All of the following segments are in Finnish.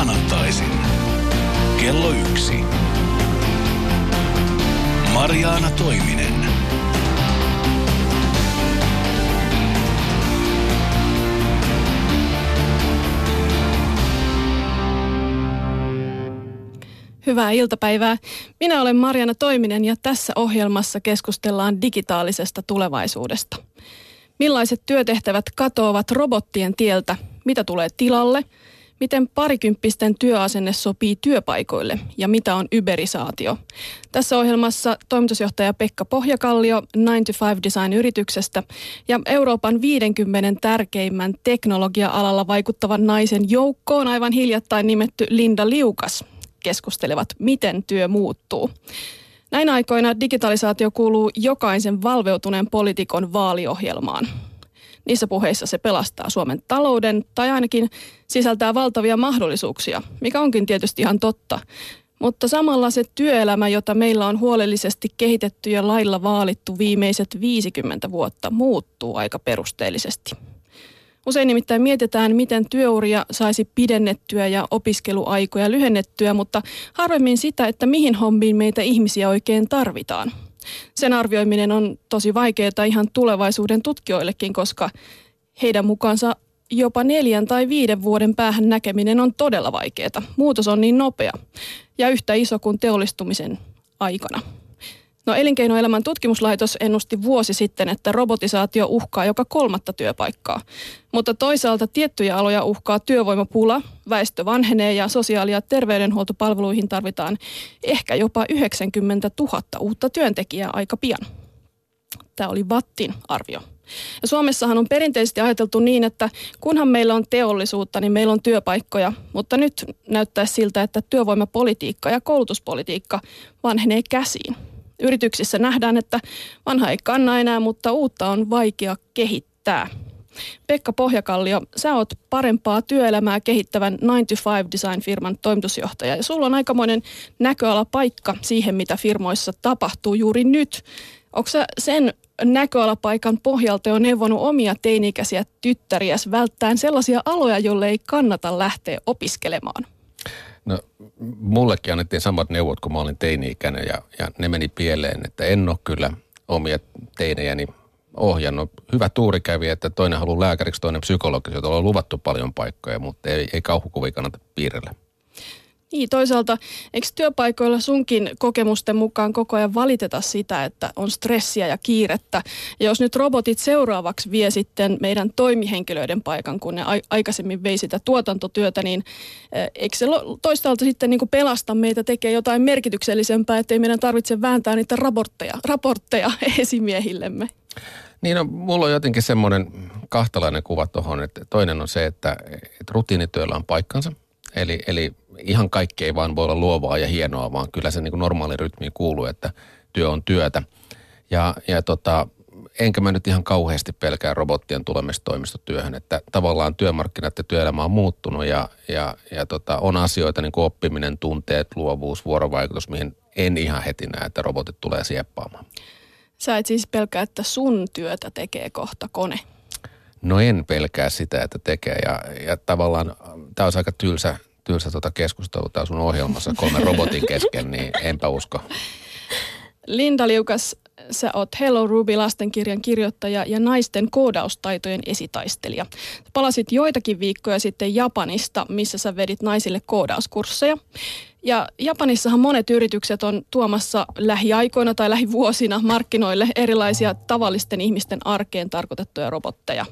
Maanantaisin. Kello yksi. Mariaana Toiminen. Hyvää iltapäivää. Minä olen Marjana Toiminen ja tässä ohjelmassa keskustellaan digitaalisesta tulevaisuudesta. Millaiset työtehtävät katoavat robottien tieltä? Mitä tulee tilalle? Miten parikymppisten työasenne sopii työpaikoille ja mitä on uberisaatio? Tässä ohjelmassa toimitusjohtaja Pekka Pohjakallio 95 Design-yrityksestä ja Euroopan 50 tärkeimmän teknologia-alalla vaikuttavan naisen joukkoon aivan hiljattain nimetty Linda Liukas keskustelevat, miten työ muuttuu. Näin aikoina digitalisaatio kuuluu jokaisen valveutuneen poliitikon vaaliohjelmaan. Niissä puheissa se pelastaa Suomen talouden tai ainakin sisältää valtavia mahdollisuuksia, mikä onkin tietysti ihan totta. Mutta samalla se työelämä, jota meillä on huolellisesti kehitetty ja lailla vaalittu viimeiset 50 vuotta, muuttuu aika perusteellisesti. Usein nimittäin mietitään, miten työuria saisi pidennettyä ja opiskeluaikoja lyhennettyä, mutta harvemmin sitä, että mihin hommiin meitä ihmisiä oikein tarvitaan. Sen arvioiminen on tosi vaikeaa ihan tulevaisuuden tutkijoillekin, koska heidän mukaansa jopa neljän tai viiden vuoden päähän näkeminen on todella vaikeaa. Muutos on niin nopea ja yhtä iso kuin teollistumisen aikana. No elinkeinoelämän tutkimuslaitos ennusti vuosi sitten, että robotisaatio uhkaa joka kolmatta työpaikkaa. Mutta toisaalta tiettyjä aloja uhkaa työvoimapula, väestö vanhenee ja sosiaali- ja terveydenhuoltopalveluihin tarvitaan ehkä jopa 90 000 uutta työntekijää aika pian. Tämä oli Vattin arvio. Ja Suomessahan on perinteisesti ajateltu niin, että kunhan meillä on teollisuutta, niin meillä on työpaikkoja, mutta nyt näyttää siltä, että työvoimapolitiikka ja koulutuspolitiikka vanhenee käsiin. Yrityksissä nähdään, että vanha ei kanna enää, mutta uutta on vaikea kehittää. Pekka Pohjakallio, sä oot parempaa työelämää kehittävän 95 Design-firman toimitusjohtaja ja sulla on aikamoinen näköala paikka siihen, mitä firmoissa tapahtuu juuri nyt. Onko sä sen näköalapaikan pohjalta jo neuvonut omia teini-ikäisiä tyttäriäs välttäen sellaisia aloja, joille ei kannata lähteä opiskelemaan? No, mullekin annettiin samat neuvot, kun mä olin teini-ikäinen ja, ja ne meni pieleen, että en ole kyllä omia teinejäni ohjannut. Hyvä tuuri kävi, että toinen haluaa lääkäriksi, toinen psykologiksi, jota on luvattu paljon paikkoja, mutta ei, ei kauhukuvia kannata piirrellä. Niin, toisaalta eikö työpaikoilla sunkin kokemusten mukaan koko ajan valiteta sitä, että on stressiä ja kiirettä? Ja jos nyt robotit seuraavaksi vie sitten meidän toimihenkilöiden paikan, kun ne aikaisemmin vei sitä tuotantotyötä, niin eh, eikö se toisaalta sitten niin kuin pelasta meitä tekee jotain merkityksellisempää, ettei meidän tarvitse vääntää niitä raportteja, raportteja esimiehillemme? Niin no, mulla on jotenkin semmoinen kahtalainen kuva tuohon, että toinen on se, että, että rutiinityöllä on paikkansa. Eli, eli ihan kaikki ei vaan voi olla luovaa ja hienoa, vaan kyllä se niin kuin normaali rytmiin kuuluu, että työ on työtä. Ja, ja tota, enkä mä nyt ihan kauheasti pelkää robottien tulemista toimistotyöhön, että tavallaan työmarkkinat ja työelämä on muuttunut ja, ja, ja tota, on asioita niin kuin oppiminen, tunteet, luovuus, vuorovaikutus, mihin en ihan heti näe, että robotit tulee sieppaamaan. Sä et siis pelkää, että sun työtä tekee kohta kone? No en pelkää sitä, että tekee ja, ja tavallaan tämä olisi aika tylsä, tylsä tuota keskustelua täällä sun ohjelmassa kolmen robotin kesken, niin enpä usko. Linda Liukas, sä oot Hello Ruby lastenkirjan kirjoittaja ja naisten koodaustaitojen esitaistelija. Palasit joitakin viikkoja sitten Japanista, missä sä vedit naisille koodauskursseja. Ja Japanissahan monet yritykset on tuomassa lähiaikoina tai lähivuosina markkinoille erilaisia tavallisten ihmisten arkeen tarkoitettuja robotteja.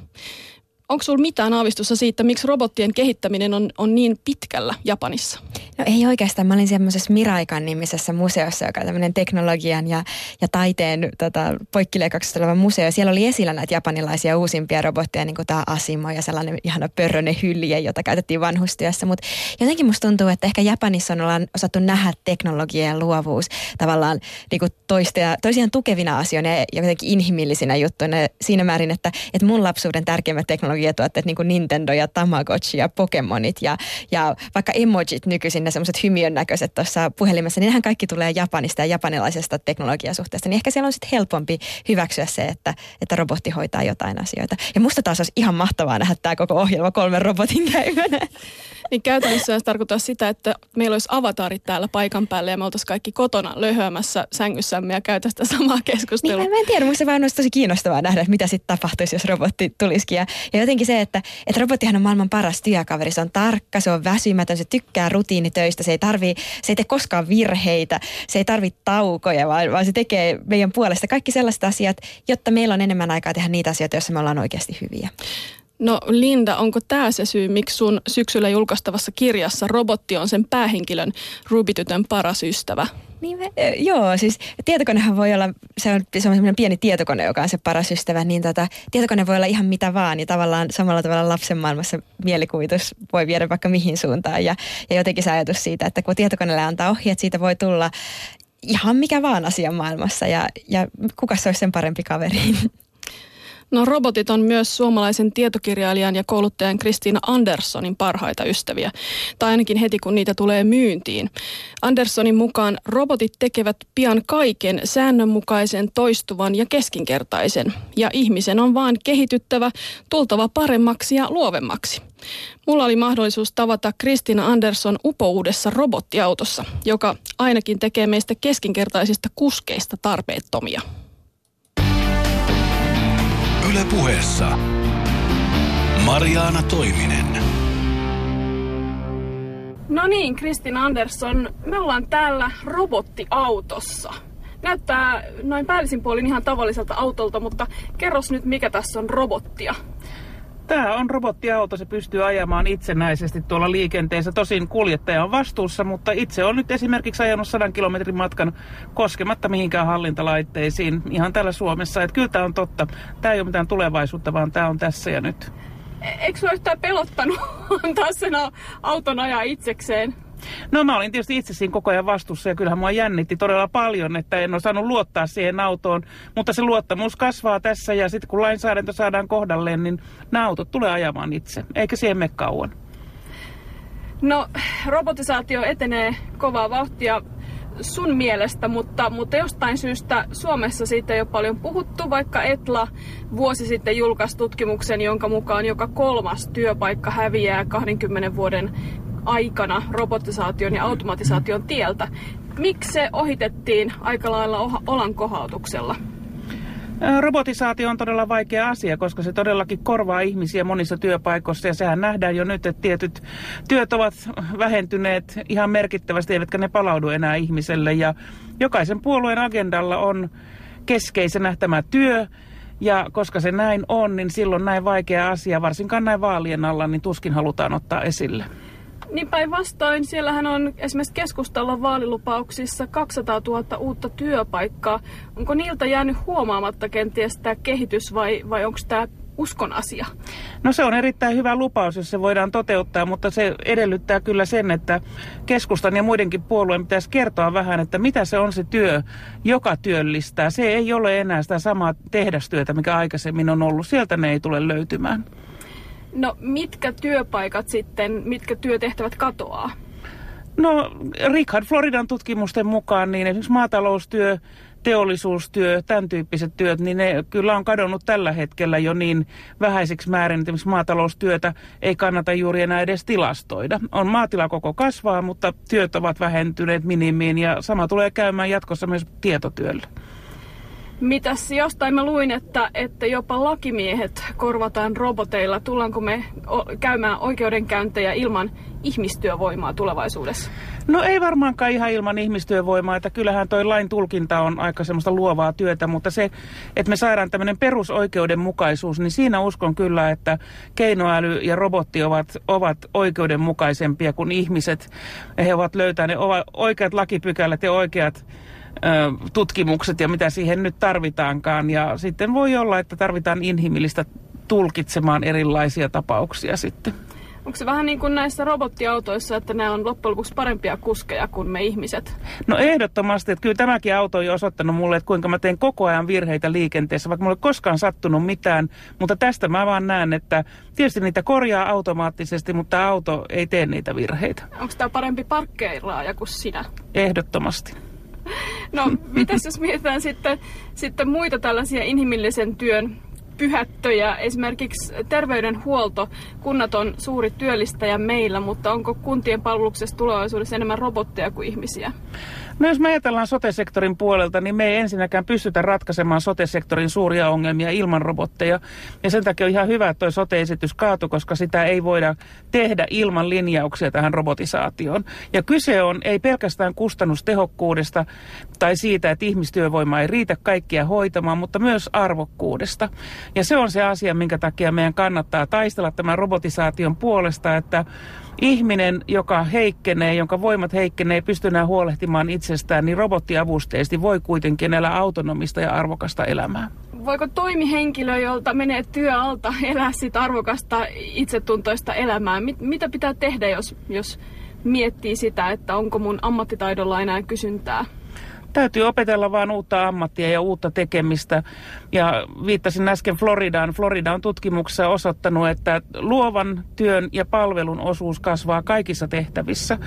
Onko sinulla mitään aavistusta siitä, miksi robottien kehittäminen on, on niin pitkällä Japanissa? No ei oikeastaan. Mä olin semmoisessa Miraikan nimisessä museossa, joka on tämmöinen teknologian ja, ja taiteen tota, poikkileikauksesta oleva museo. Siellä oli esillä näitä japanilaisia uusimpia robotteja, niin kuin tämä Asimo ja sellainen ihana pörrönen hylje, jota käytettiin vanhustyössä. Mutta jotenkin musta tuntuu, että ehkä Japanissa on ollaan osattu nähdä teknologia ja luovuus tavallaan niin kuin toistia, toisiaan tukevina asioina ja jotenkin inhimillisinä juttuina siinä määrin, että, että mun lapsuuden tärkeimmät teknologiatuotteet, niin kuin Nintendo ja Tamagotchi ja Pokemonit ja, ja vaikka emojit nykyisin ne semmoiset hymiön näköiset tuossa puhelimessa, niin nehän kaikki tulee Japanista ja japanilaisesta teknologiasuhteesta. Niin ehkä siellä on sitten helpompi hyväksyä se, että, että robotti hoitaa jotain asioita. Ja musta taas olisi ihan mahtavaa nähdä tämä koko ohjelma kolmen robotin käymänä. Niin käytännössä se tarkoittaa sitä, että meillä olisi avatarit täällä paikan päällä ja me oltaisiin kaikki kotona löhöämässä sängyssämme ja käytä sitä samaa keskustelua. Niin, mä en tiedä, mutta se vaan olisi tosi kiinnostavaa nähdä, mitä sitten tapahtuisi, jos robotti tulisikin. Ja, ja jotenkin se, että, että robottihan on maailman paras työkaveri. Se on tarkka, se on väsymätön, se tykkää rutiinitöistä, se ei tarvii, se ei tee koskaan virheitä, se ei tarvitse taukoja, vaan, vaan se tekee meidän puolesta kaikki sellaiset asiat, jotta meillä on enemmän aikaa tehdä niitä asioita, joissa me ollaan oikeasti hyviä. No Linda, onko tämä se syy, miksi sun syksyllä julkaistavassa kirjassa robotti on sen päähenkilön Rubitytön paras ystävä? Niin me, joo, siis tietokonehan voi olla, se on, se on semmoinen pieni tietokone, joka on se paras ystävä, niin tota, tietokone voi olla ihan mitä vaan, ja tavallaan samalla tavalla lapsen maailmassa mielikuvitus voi viedä vaikka mihin suuntaan, ja, ja jotenkin se ajatus siitä, että kun tietokoneelle antaa ohjeet, siitä voi tulla ihan mikä vaan asia maailmassa, ja, ja kuka se olisi sen parempi kaveri. No robotit on myös suomalaisen tietokirjailijan ja kouluttajan Kristiina Anderssonin parhaita ystäviä, tai ainakin heti kun niitä tulee myyntiin. Anderssonin mukaan robotit tekevät pian kaiken säännönmukaisen, toistuvan ja keskinkertaisen, ja ihmisen on vaan kehityttävä, tultava paremmaksi ja luovemmaksi. Mulla oli mahdollisuus tavata Kristiina Andersson upouudessa robottiautossa, joka ainakin tekee meistä keskinkertaisista kuskeista tarpeettomia. Yle puheessa. Mariaana Toiminen. No niin, Kristin Andersson, me ollaan täällä robottiautossa. Näyttää noin päällisin puolin ihan tavalliselta autolta, mutta kerros nyt mikä tässä on robottia. Tämä on robottiauto, se pystyy ajamaan itsenäisesti tuolla liikenteessä. Tosin kuljettaja on vastuussa, mutta itse on nyt esimerkiksi ajanut 100 kilometrin matkan koskematta mihinkään hallintalaitteisiin ihan täällä Suomessa. Että kyllä tämä on totta. Tämä ei ole mitään tulevaisuutta, vaan tämä on tässä ja nyt. E- eikö sinua yhtään pelottanut antaa sen auton ajaa itsekseen? No mä olin tietysti itse siinä koko ajan vastuussa ja kyllähän mua jännitti todella paljon, että en osannut luottaa siihen autoon. Mutta se luottamus kasvaa tässä ja sitten kun lainsäädäntö saadaan kohdalleen, niin nämä autot tulee ajamaan itse. Eikä siihen mene kauan. No, robotisaatio etenee kovaa vauhtia sun mielestä, mutta, mutta jostain syystä Suomessa siitä ei ole paljon puhuttu, vaikka Etla vuosi sitten julkaisi tutkimuksen, jonka mukaan joka kolmas työpaikka häviää 20 vuoden aikana robotisaation ja automatisaation tieltä. Miksi se ohitettiin aika lailla olan kohautuksella? Robotisaatio on todella vaikea asia, koska se todellakin korvaa ihmisiä monissa työpaikoissa ja sehän nähdään jo nyt, että tietyt työt ovat vähentyneet ihan merkittävästi, eivätkä ne palaudu enää ihmiselle ja jokaisen puolueen agendalla on keskeisenä tämä työ ja koska se näin on, niin silloin näin vaikea asia, varsinkaan näin vaalien alla, niin tuskin halutaan ottaa esille. Niin päinvastoin, siellähän on esimerkiksi keskustalla vaalilupauksissa 200 000 uutta työpaikkaa. Onko niiltä jäänyt huomaamatta kenties tämä kehitys vai, vai onko tämä uskon asia? No se on erittäin hyvä lupaus, jos se voidaan toteuttaa, mutta se edellyttää kyllä sen, että keskustan ja muidenkin puolueen pitäisi kertoa vähän, että mitä se on se työ, joka työllistää. Se ei ole enää sitä samaa tehdastyötä, mikä aikaisemmin on ollut. Sieltä ne ei tule löytymään. No mitkä työpaikat sitten, mitkä työtehtävät katoaa? No Richard Floridan tutkimusten mukaan niin esimerkiksi maataloustyö, teollisuustyö, tämän tyyppiset työt, niin ne kyllä on kadonnut tällä hetkellä jo niin vähäiseksi määrin, että maataloustyötä ei kannata juuri enää edes tilastoida. On maatila koko kasvaa, mutta työt ovat vähentyneet minimiin ja sama tulee käymään jatkossa myös tietotyöllä. Mitäs jostain mä luin, että, että jopa lakimiehet korvataan roboteilla. Tullaanko me käymään oikeudenkäyntejä ilman ihmistyövoimaa tulevaisuudessa? No ei varmaankaan ihan ilman ihmistyövoimaa, että kyllähän toi lain tulkinta on aika semmoista luovaa työtä, mutta se, että me saadaan tämmöinen perusoikeudenmukaisuus, niin siinä uskon kyllä, että keinoäly ja robotti ovat, ovat oikeudenmukaisempia kuin ihmiset. He ovat löytäneet oikeat lakipykälät ja oikeat tutkimukset ja mitä siihen nyt tarvitaankaan. Ja sitten voi olla, että tarvitaan inhimillistä tulkitsemaan erilaisia tapauksia sitten. Onko se vähän niin kuin näissä robottiautoissa, että ne on loppujen lopuksi parempia kuskeja kuin me ihmiset? No ehdottomasti, että kyllä tämäkin auto on jo osoittanut mulle, että kuinka mä teen koko ajan virheitä liikenteessä, vaikka mulle ei koskaan sattunut mitään. Mutta tästä mä vaan näen, että tietysti niitä korjaa automaattisesti, mutta auto ei tee niitä virheitä. Onko tämä parempi parkkeeraaja kuin sinä? Ehdottomasti. No, mitäs jos mietitään sitten, sitten muita tällaisia inhimillisen työn pyhättöjä. Esimerkiksi terveydenhuolto, kunnat on suuri työllistäjä meillä, mutta onko kuntien palveluksessa tulevaisuudessa enemmän robotteja kuin ihmisiä? No jos me ajatellaan sote-sektorin puolelta, niin me ei ensinnäkään pystytä ratkaisemaan sote-sektorin suuria ongelmia ilman robotteja. Ja sen takia on ihan hyvä, että tuo sote-esitys kaatu, koska sitä ei voida tehdä ilman linjauksia tähän robotisaatioon. Ja kyse on ei pelkästään kustannustehokkuudesta tai siitä, että ihmistyövoima ei riitä kaikkia hoitamaan, mutta myös arvokkuudesta. Ja se on se asia, minkä takia meidän kannattaa taistella tämän robotisaation puolesta, että ihminen, joka heikkenee, jonka voimat heikkenee, ei pysty enää huolehtimaan itsestään, niin robottiavusteisesti voi kuitenkin elää autonomista ja arvokasta elämää. Voiko toimihenkilö, jolta menee työalta, elää sitä arvokasta itsetuntoista elämää? Mit, mitä pitää tehdä, jos, jos miettii sitä, että onko mun ammattitaidolla enää kysyntää? Täytyy opetella vaan uutta ammattia ja uutta tekemistä. Ja viittasin äsken Floridaan. Florida on tutkimuksessa osoittanut, että luovan työn ja palvelun osuus kasvaa kaikissa tehtävissä.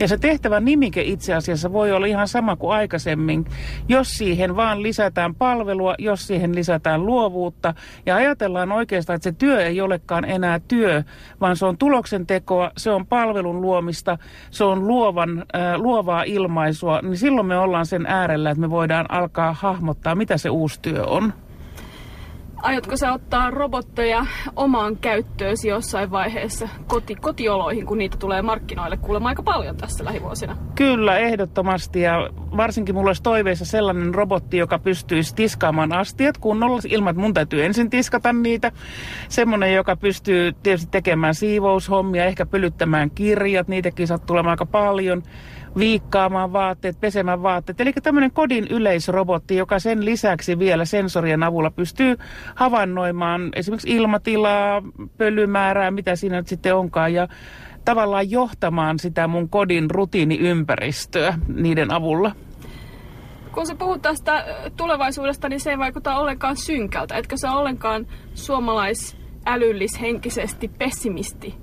Ja se tehtävän nimike itse asiassa voi olla ihan sama kuin aikaisemmin, jos siihen vaan lisätään palvelua, jos siihen lisätään luovuutta. Ja ajatellaan oikeastaan, että se työ ei olekaan enää työ, vaan se on tuloksen tekoa, se on palvelun luomista, se on luovan, äh, luovaa ilmaisua, niin silloin me ollaan sen äärellä, että me voidaan alkaa hahmottaa, mitä se uusi työ on. Aiotko sä ottaa robotteja omaan käyttöösi jossain vaiheessa koti, kotioloihin, kun niitä tulee markkinoille kuulemma aika paljon tässä lähivuosina? Kyllä, ehdottomasti. Ja varsinkin mulla olisi toiveissa sellainen robotti, joka pystyisi tiskaamaan astiat kunnolla ilman, että mun täytyy ensin tiskata niitä. Semmoinen, joka pystyy tietysti tekemään siivoushommia, ehkä pölyttämään kirjat, niitäkin saa tulemaan aika paljon viikkaamaan vaatteet, pesemään vaatteet. Eli tämmöinen kodin yleisrobotti, joka sen lisäksi vielä sensorien avulla pystyy havainnoimaan esimerkiksi ilmatilaa, pölymäärää, mitä siinä nyt sitten onkaan. Ja tavallaan johtamaan sitä mun kodin rutiiniympäristöä niiden avulla. Kun sä puhut tästä tulevaisuudesta, niin se ei vaikuta ollenkaan synkältä. Etkö sä ollenkaan suomalais älyllishenkisesti pessimisti?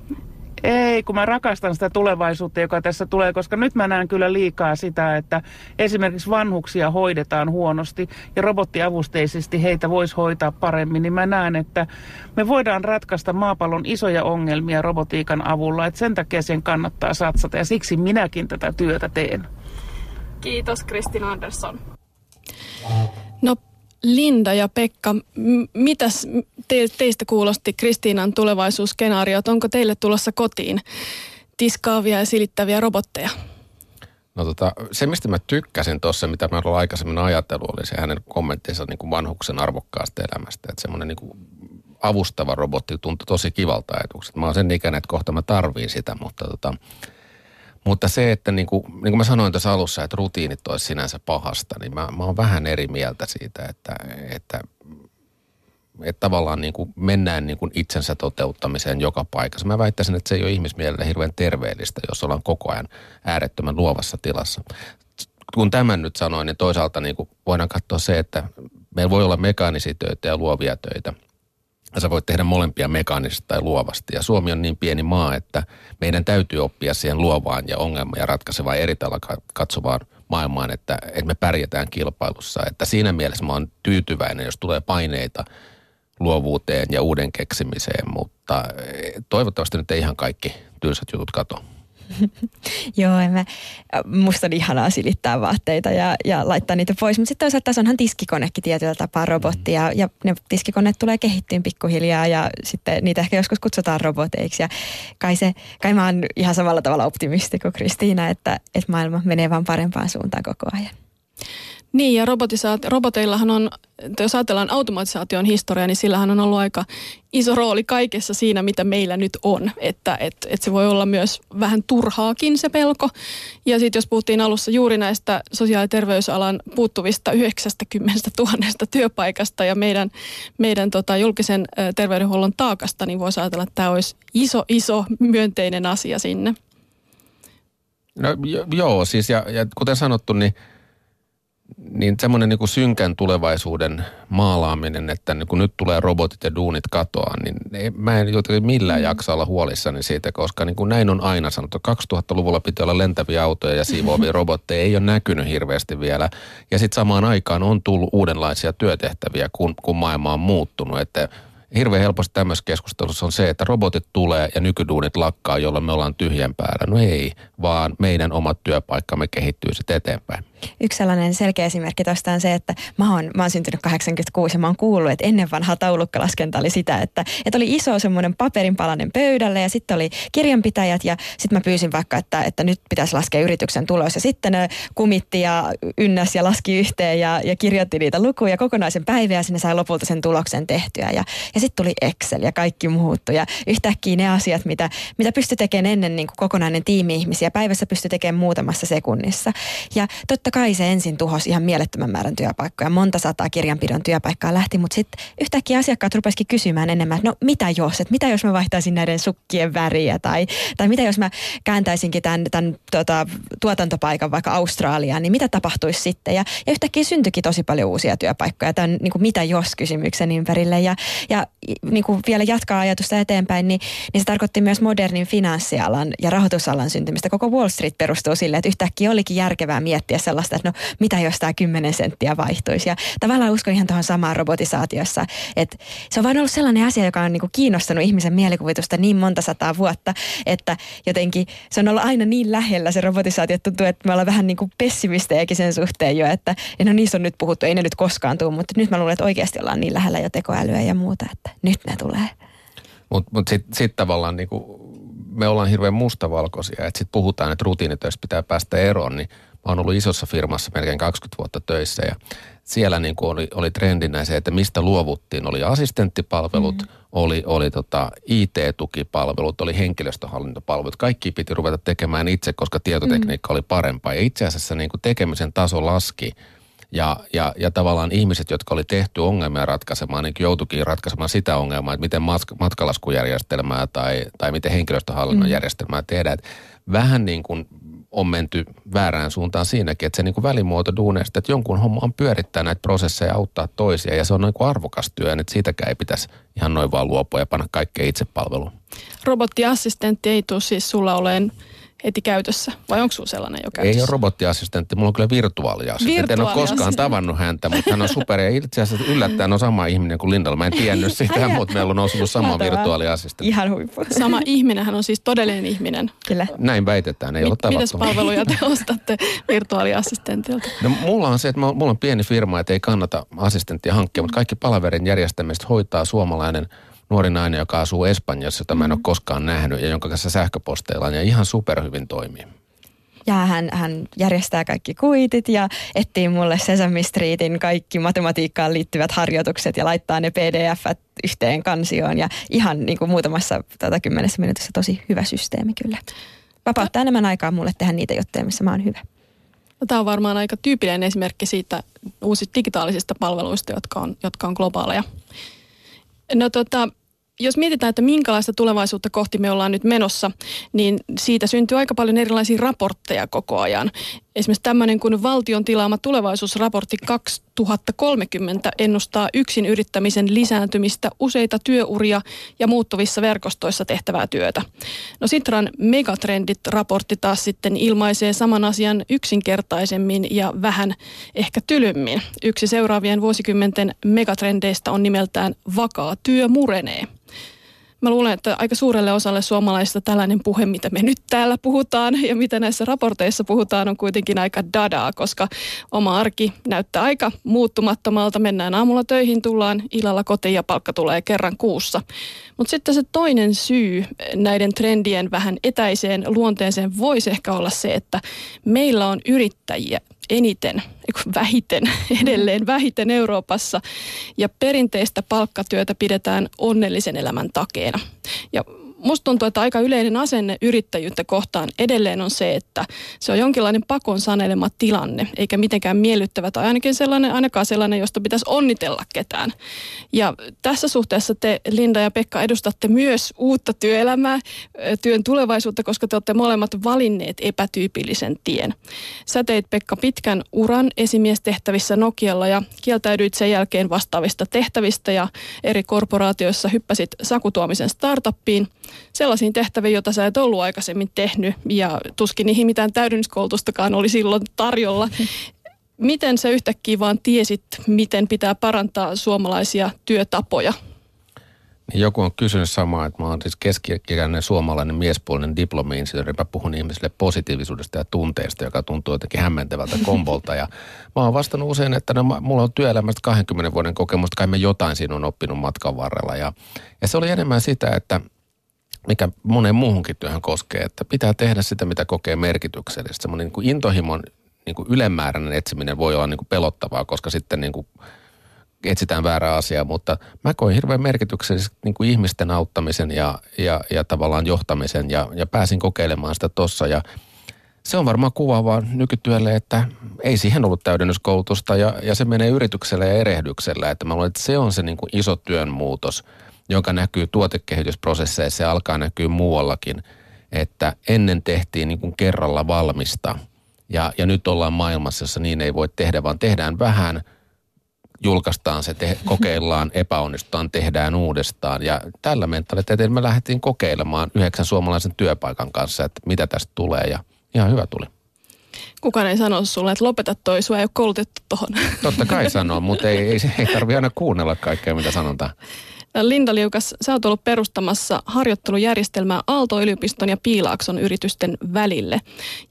Ei, kun mä rakastan sitä tulevaisuutta, joka tässä tulee, koska nyt mä näen kyllä liikaa sitä, että esimerkiksi vanhuksia hoidetaan huonosti ja robottiavusteisesti heitä voisi hoitaa paremmin, niin mä näen, että me voidaan ratkaista maapallon isoja ongelmia robotiikan avulla, että sen takia sen kannattaa satsata ja siksi minäkin tätä työtä teen. Kiitos Kristina Andersson. No Linda ja Pekka, mitäs te, teistä kuulosti Kristiinan tulevaisuusskenaariot? Onko teille tulossa kotiin tiskaavia ja silittäviä robotteja? No tota, se, mistä mä tykkäsin tuossa, mitä mä olen aikaisemmin ajatellut, oli se hänen kommenttinsa niin kuin vanhuksen arvokkaasta elämästä. Että semmoinen niin kuin avustava robotti tuntui tosi kivalta ajatukset. Mä oon sen ikäinen, että kohta mä tarviin sitä, mutta tota, mutta se, että niin kuin, niin kuin mä sanoin tässä alussa, että rutiinit olisi sinänsä pahasta, niin mä, mä oon vähän eri mieltä siitä, että, että, että tavallaan niin kuin mennään niin kuin itsensä toteuttamiseen joka paikassa. Mä väittäisin, että se ei ole ihmismielelle hirveän terveellistä, jos ollaan koko ajan äärettömän luovassa tilassa. Kun tämän nyt sanoin, niin toisaalta niin kuin voidaan katsoa se, että meillä voi olla mekaanisia töitä ja luovia töitä – sä voit tehdä molempia mekaanisesti tai luovasti. Ja Suomi on niin pieni maa, että meidän täytyy oppia siihen luovaan ja ongelma ja ratkaisevaan eri tavalla katsovaan maailmaan, että, että me pärjätään kilpailussa. Että siinä mielessä mä oon tyytyväinen, jos tulee paineita luovuuteen ja uuden keksimiseen, mutta eh, toivottavasti nyt ei ihan kaikki tylsät jutut katoa. Joo, en mä, musta on ihanaa silittää vaatteita ja, ja laittaa niitä pois. Mutta sitten toisaalta tässä onhan tiskikonekin tietyllä tapaa robotti ja, ja ne tiskikoneet tulee kehittyyn pikkuhiljaa ja sitten niitä ehkä joskus kutsutaan roboteiksi. Ja kai, se, kai mä oon ihan samalla tavalla optimisti kuin Kristiina, että, että maailma menee vaan parempaan suuntaan koko ajan. Niin ja roboteillahan on, jos ajatellaan automatisaation historiaa, niin sillähän on ollut aika iso rooli kaikessa siinä, mitä meillä nyt on. Että et, et se voi olla myös vähän turhaakin se pelko. Ja sitten jos puhuttiin alussa juuri näistä sosiaali- ja terveysalan puuttuvista 90 000 työpaikasta ja meidän, meidän tota julkisen terveydenhuollon taakasta, niin voisi ajatella, että tämä olisi iso, iso myönteinen asia sinne. No joo, siis ja, ja kuten sanottu, niin – niin semmoinen niin kuin synkän tulevaisuuden maalaaminen, että niin kun nyt tulee robotit ja duunit katoa, niin ei, mä en jotenkin millään mm. jaksa olla huolissani siitä, koska niin kuin näin on aina sanottu. 2000-luvulla piti olla lentäviä autoja ja siivoavia robotteja, ei ole näkynyt hirveästi vielä. Ja sitten samaan aikaan on tullut uudenlaisia työtehtäviä, kun, kun maailma on muuttunut, että hirveän helposti tämmöisessä keskustelussa on se, että robotit tulee ja nykyduunit lakkaa, jolloin me ollaan tyhjän päällä. No ei, vaan meidän omat työpaikkamme kehittyy sitten eteenpäin. Yksi sellainen selkeä esimerkki tuosta on se, että mä oon, mä oon syntynyt 86 ja mä oon kuullut, että ennen vanhaa taulukkalaskenta oli sitä, että, että oli iso semmoinen paperinpalanen pöydälle ja sitten oli kirjanpitäjät ja sitten mä pyysin vaikka, että, että nyt pitäisi laskea yrityksen tulos. Ja sitten ne kumitti ja ynnäs ja laski yhteen ja, ja kirjoitti niitä lukuja kokonaisen päivän ja sinne sai lopulta sen tuloksen tehtyä. Ja, ja sitten tuli Excel ja kaikki muuttui ja yhtäkkiä ne asiat, mitä, mitä pystyi tekemään ennen niin kuin kokonainen tiimi ihmisiä, päivässä pystyi tekemään muutamassa sekunnissa. Ja totta totta kai se ensin tuhosi ihan mielettömän määrän työpaikkoja. Monta sataa kirjanpidon työpaikkaa lähti, mutta sitten yhtäkkiä asiakkaat rupesikin kysymään enemmän, että no mitä jos, että mitä jos mä vaihtaisin näiden sukkien väriä tai, tai mitä jos mä kääntäisinkin tämän, tämän tota, tuotantopaikan vaikka Australiaan, niin mitä tapahtuisi sitten? Ja, ja yhtäkkiä syntyikin tosi paljon uusia työpaikkoja tämän niin kuin mitä jos kysymyksen ympärille. Ja, ja niin kuin vielä jatkaa ajatusta eteenpäin, niin, niin se tarkoitti myös modernin finanssialan ja rahoitusalan syntymistä. Koko Wall Street perustuu sille, että yhtäkkiä olikin järkevää miettiä sellaista sellaista, että no mitä jos tämä 10 senttiä vaihtuisi. Ja tavallaan uskon ihan tuohon samaan robotisaatiossa, että se on vain ollut sellainen asia, joka on niinku kiinnostanut ihmisen mielikuvitusta niin monta sataa vuotta, että jotenkin se on ollut aina niin lähellä se robotisaatio, että tuntuu, että me ollaan vähän niin kuin pessimistejäkin sen suhteen jo, että no niissä on nyt puhuttu, ei ne nyt koskaan tule, mutta nyt mä luulen, että oikeasti ollaan niin lähellä jo tekoälyä ja muuta, että nyt ne tulee. Mutta mut sitten sit tavallaan niinku, me ollaan hirveän mustavalkoisia, että sitten puhutaan, että rutiinitöistä pitää päästä eroon, niin Mä oon ollut isossa firmassa melkein 20 vuotta töissä ja siellä niin kuin oli, oli trendinä se, että mistä luovuttiin. Oli assistenttipalvelut, mm. oli, oli tota IT-tukipalvelut, oli henkilöstöhallintopalvelut. Kaikki piti ruveta tekemään itse, koska tietotekniikka mm. oli parempaa. Ja itse asiassa niin kuin tekemisen taso laski. Ja, ja, ja tavallaan ihmiset, jotka oli tehty ongelmia ratkaisemaan, niin joutuikin ratkaisemaan sitä ongelmaa, että miten matkalaskujärjestelmää tai, tai miten henkilöstöhallinnon mm. järjestelmää tehdään. Että vähän niin kuin on menty väärään suuntaan siinäkin, että se niin kuin välimuoto duuneista, että jonkun homma on pyörittää näitä prosesseja ja auttaa toisia ja se on niin kuin arvokas työ, että siitäkään ei pitäisi ihan noin vaan luopua ja panna kaikkea itsepalveluun. Robottiassistentti ei tule siis sulla oleen heti käytössä? Vai onko sinulla sellainen jo käytössä? Ei ole robottiassistentti, mulla on kyllä virtuaaliassistentti. En ole koskaan tavannut häntä, mutta hän on super. Ja itse asiassa yllättäen on sama ihminen kuin Lindalla. Mä en tiennyt sitä, mutta meillä on osunut sama virtuaaliassistentti. Ihan huippu. Sama ihminen, hän on siis todellinen ihminen. Kyllä. Näin väitetään, ei Mit, ole tavattu. Mitäs palveluja te ostatte virtuaaliassistentilta? No mulla on se, että mulla on pieni firma, että ei kannata assistenttia hankkia, mutta kaikki palaverin järjestämistä hoitaa suomalainen – nuori nainen, joka asuu Espanjassa, jota mä en ole koskaan nähnyt ja jonka kanssa sähköposteillaan ja ihan superhyvin toimii. Ja hän, hän järjestää kaikki kuitit ja etsii mulle Sesame Streetin kaikki matematiikkaan liittyvät harjoitukset ja laittaa ne pdf yhteen kansioon. Ja ihan niin kuin muutamassa tota, kymmenessä minuutissa tosi hyvä systeemi kyllä. Vapauttaa enemmän aikaa mulle tehdä niitä juttuja, missä mä oon hyvä. No, tämä on varmaan aika tyypillinen esimerkki siitä uusista digitaalisista palveluista, jotka on, jotka on globaaleja. No tota, jos mietitään, että minkälaista tulevaisuutta kohti me ollaan nyt menossa, niin siitä syntyy aika paljon erilaisia raportteja koko ajan. Esimerkiksi tämmöinen kuin valtion tilaama tulevaisuusraportti 2030 ennustaa yksin yrittämisen lisääntymistä, useita työuria ja muuttuvissa verkostoissa tehtävää työtä. No Sitran Megatrendit-raportti taas sitten ilmaisee saman asian yksinkertaisemmin ja vähän ehkä tylymmin. Yksi seuraavien vuosikymmenten megatrendeistä on nimeltään Vakaa työ murenee mä luulen, että aika suurelle osalle suomalaisista tällainen puhe, mitä me nyt täällä puhutaan ja mitä näissä raporteissa puhutaan, on kuitenkin aika dadaa, koska oma arki näyttää aika muuttumattomalta. Mennään aamulla töihin, tullaan illalla kotiin ja palkka tulee kerran kuussa. Mutta sitten se toinen syy näiden trendien vähän etäiseen luonteeseen voisi ehkä olla se, että meillä on yrittäjiä eniten, vähiten, edelleen vähiten Euroopassa. Ja perinteistä palkkatyötä pidetään onnellisen elämän takeena. Ja musta tuntuu, että aika yleinen asenne yrittäjyyttä kohtaan edelleen on se, että se on jonkinlainen pakon sanelema tilanne, eikä mitenkään miellyttävä tai ainakin sellainen, ainakaan sellainen, josta pitäisi onnitella ketään. Ja tässä suhteessa te, Linda ja Pekka, edustatte myös uutta työelämää, työn tulevaisuutta, koska te olette molemmat valinneet epätyypillisen tien. Sä teit Pekka pitkän uran esimiestehtävissä Nokialla ja kieltäydyit sen jälkeen vastaavista tehtävistä ja eri korporaatioissa hyppäsit sakutuomisen startuppiin – sellaisiin tehtäviin, joita sä et ollut aikaisemmin tehnyt ja tuskin niihin mitään täydennyskoulutustakaan oli silloin tarjolla. Miten sä yhtäkkiä vaan tiesit, miten pitää parantaa suomalaisia työtapoja? Niin joku on kysynyt samaa, että mä oon siis keskikäinen suomalainen miespuolinen diplomi-insinööri. Mä puhun ihmisille positiivisuudesta ja tunteesta, joka tuntuu jotenkin hämmentävältä kombolta. Ja mä oon vastannut usein, että no, mulla on työelämästä 20 vuoden kokemusta, kai mä jotain siinä on oppinut matkan varrella. Ja, ja se oli enemmän sitä, että – mikä monen muuhunkin työhön koskee, että pitää tehdä sitä, mitä kokee merkityksellistä. Semmoinen niin kuin intohimon niin kuin ylemmääräinen etsiminen voi olla niin kuin pelottavaa, koska sitten niin kuin etsitään väärää asiaa, mutta mä koin hirveän merkityksellisesti niin kuin ihmisten auttamisen ja, ja, ja tavallaan johtamisen ja, ja pääsin kokeilemaan sitä tossa. Ja se on varmaan kuvaavaa nykytyölle, että ei siihen ollut täydennyskoulutusta ja, ja se menee yrityksellä ja erehdyksellä, että mä luulen, että se on se niin kuin iso työn muutos – joka näkyy tuotekehitysprosesseissa ja alkaa näkyä muuallakin, että ennen tehtiin niin kuin kerralla valmista ja, ja nyt ollaan maailmassa, jossa niin ei voi tehdä, vaan tehdään vähän, julkaistaan se, te, kokeillaan, epäonnistutaan, tehdään uudestaan. Ja tällä mentaliteetillä me lähdettiin kokeilemaan yhdeksän suomalaisen työpaikan kanssa, että mitä tästä tulee ja ihan hyvä tuli. Kukaan ei sano sulle, että lopeta toi, sua ei ole koulutettu tohon. Totta kai sanoo, mutta ei, ei, ei tarvitse aina kuunnella kaikkea, mitä sanotaan. Linda Liukas, sä oot ollut perustamassa harjoittelujärjestelmää Aalto-yliopiston ja Piilaakson yritysten välille.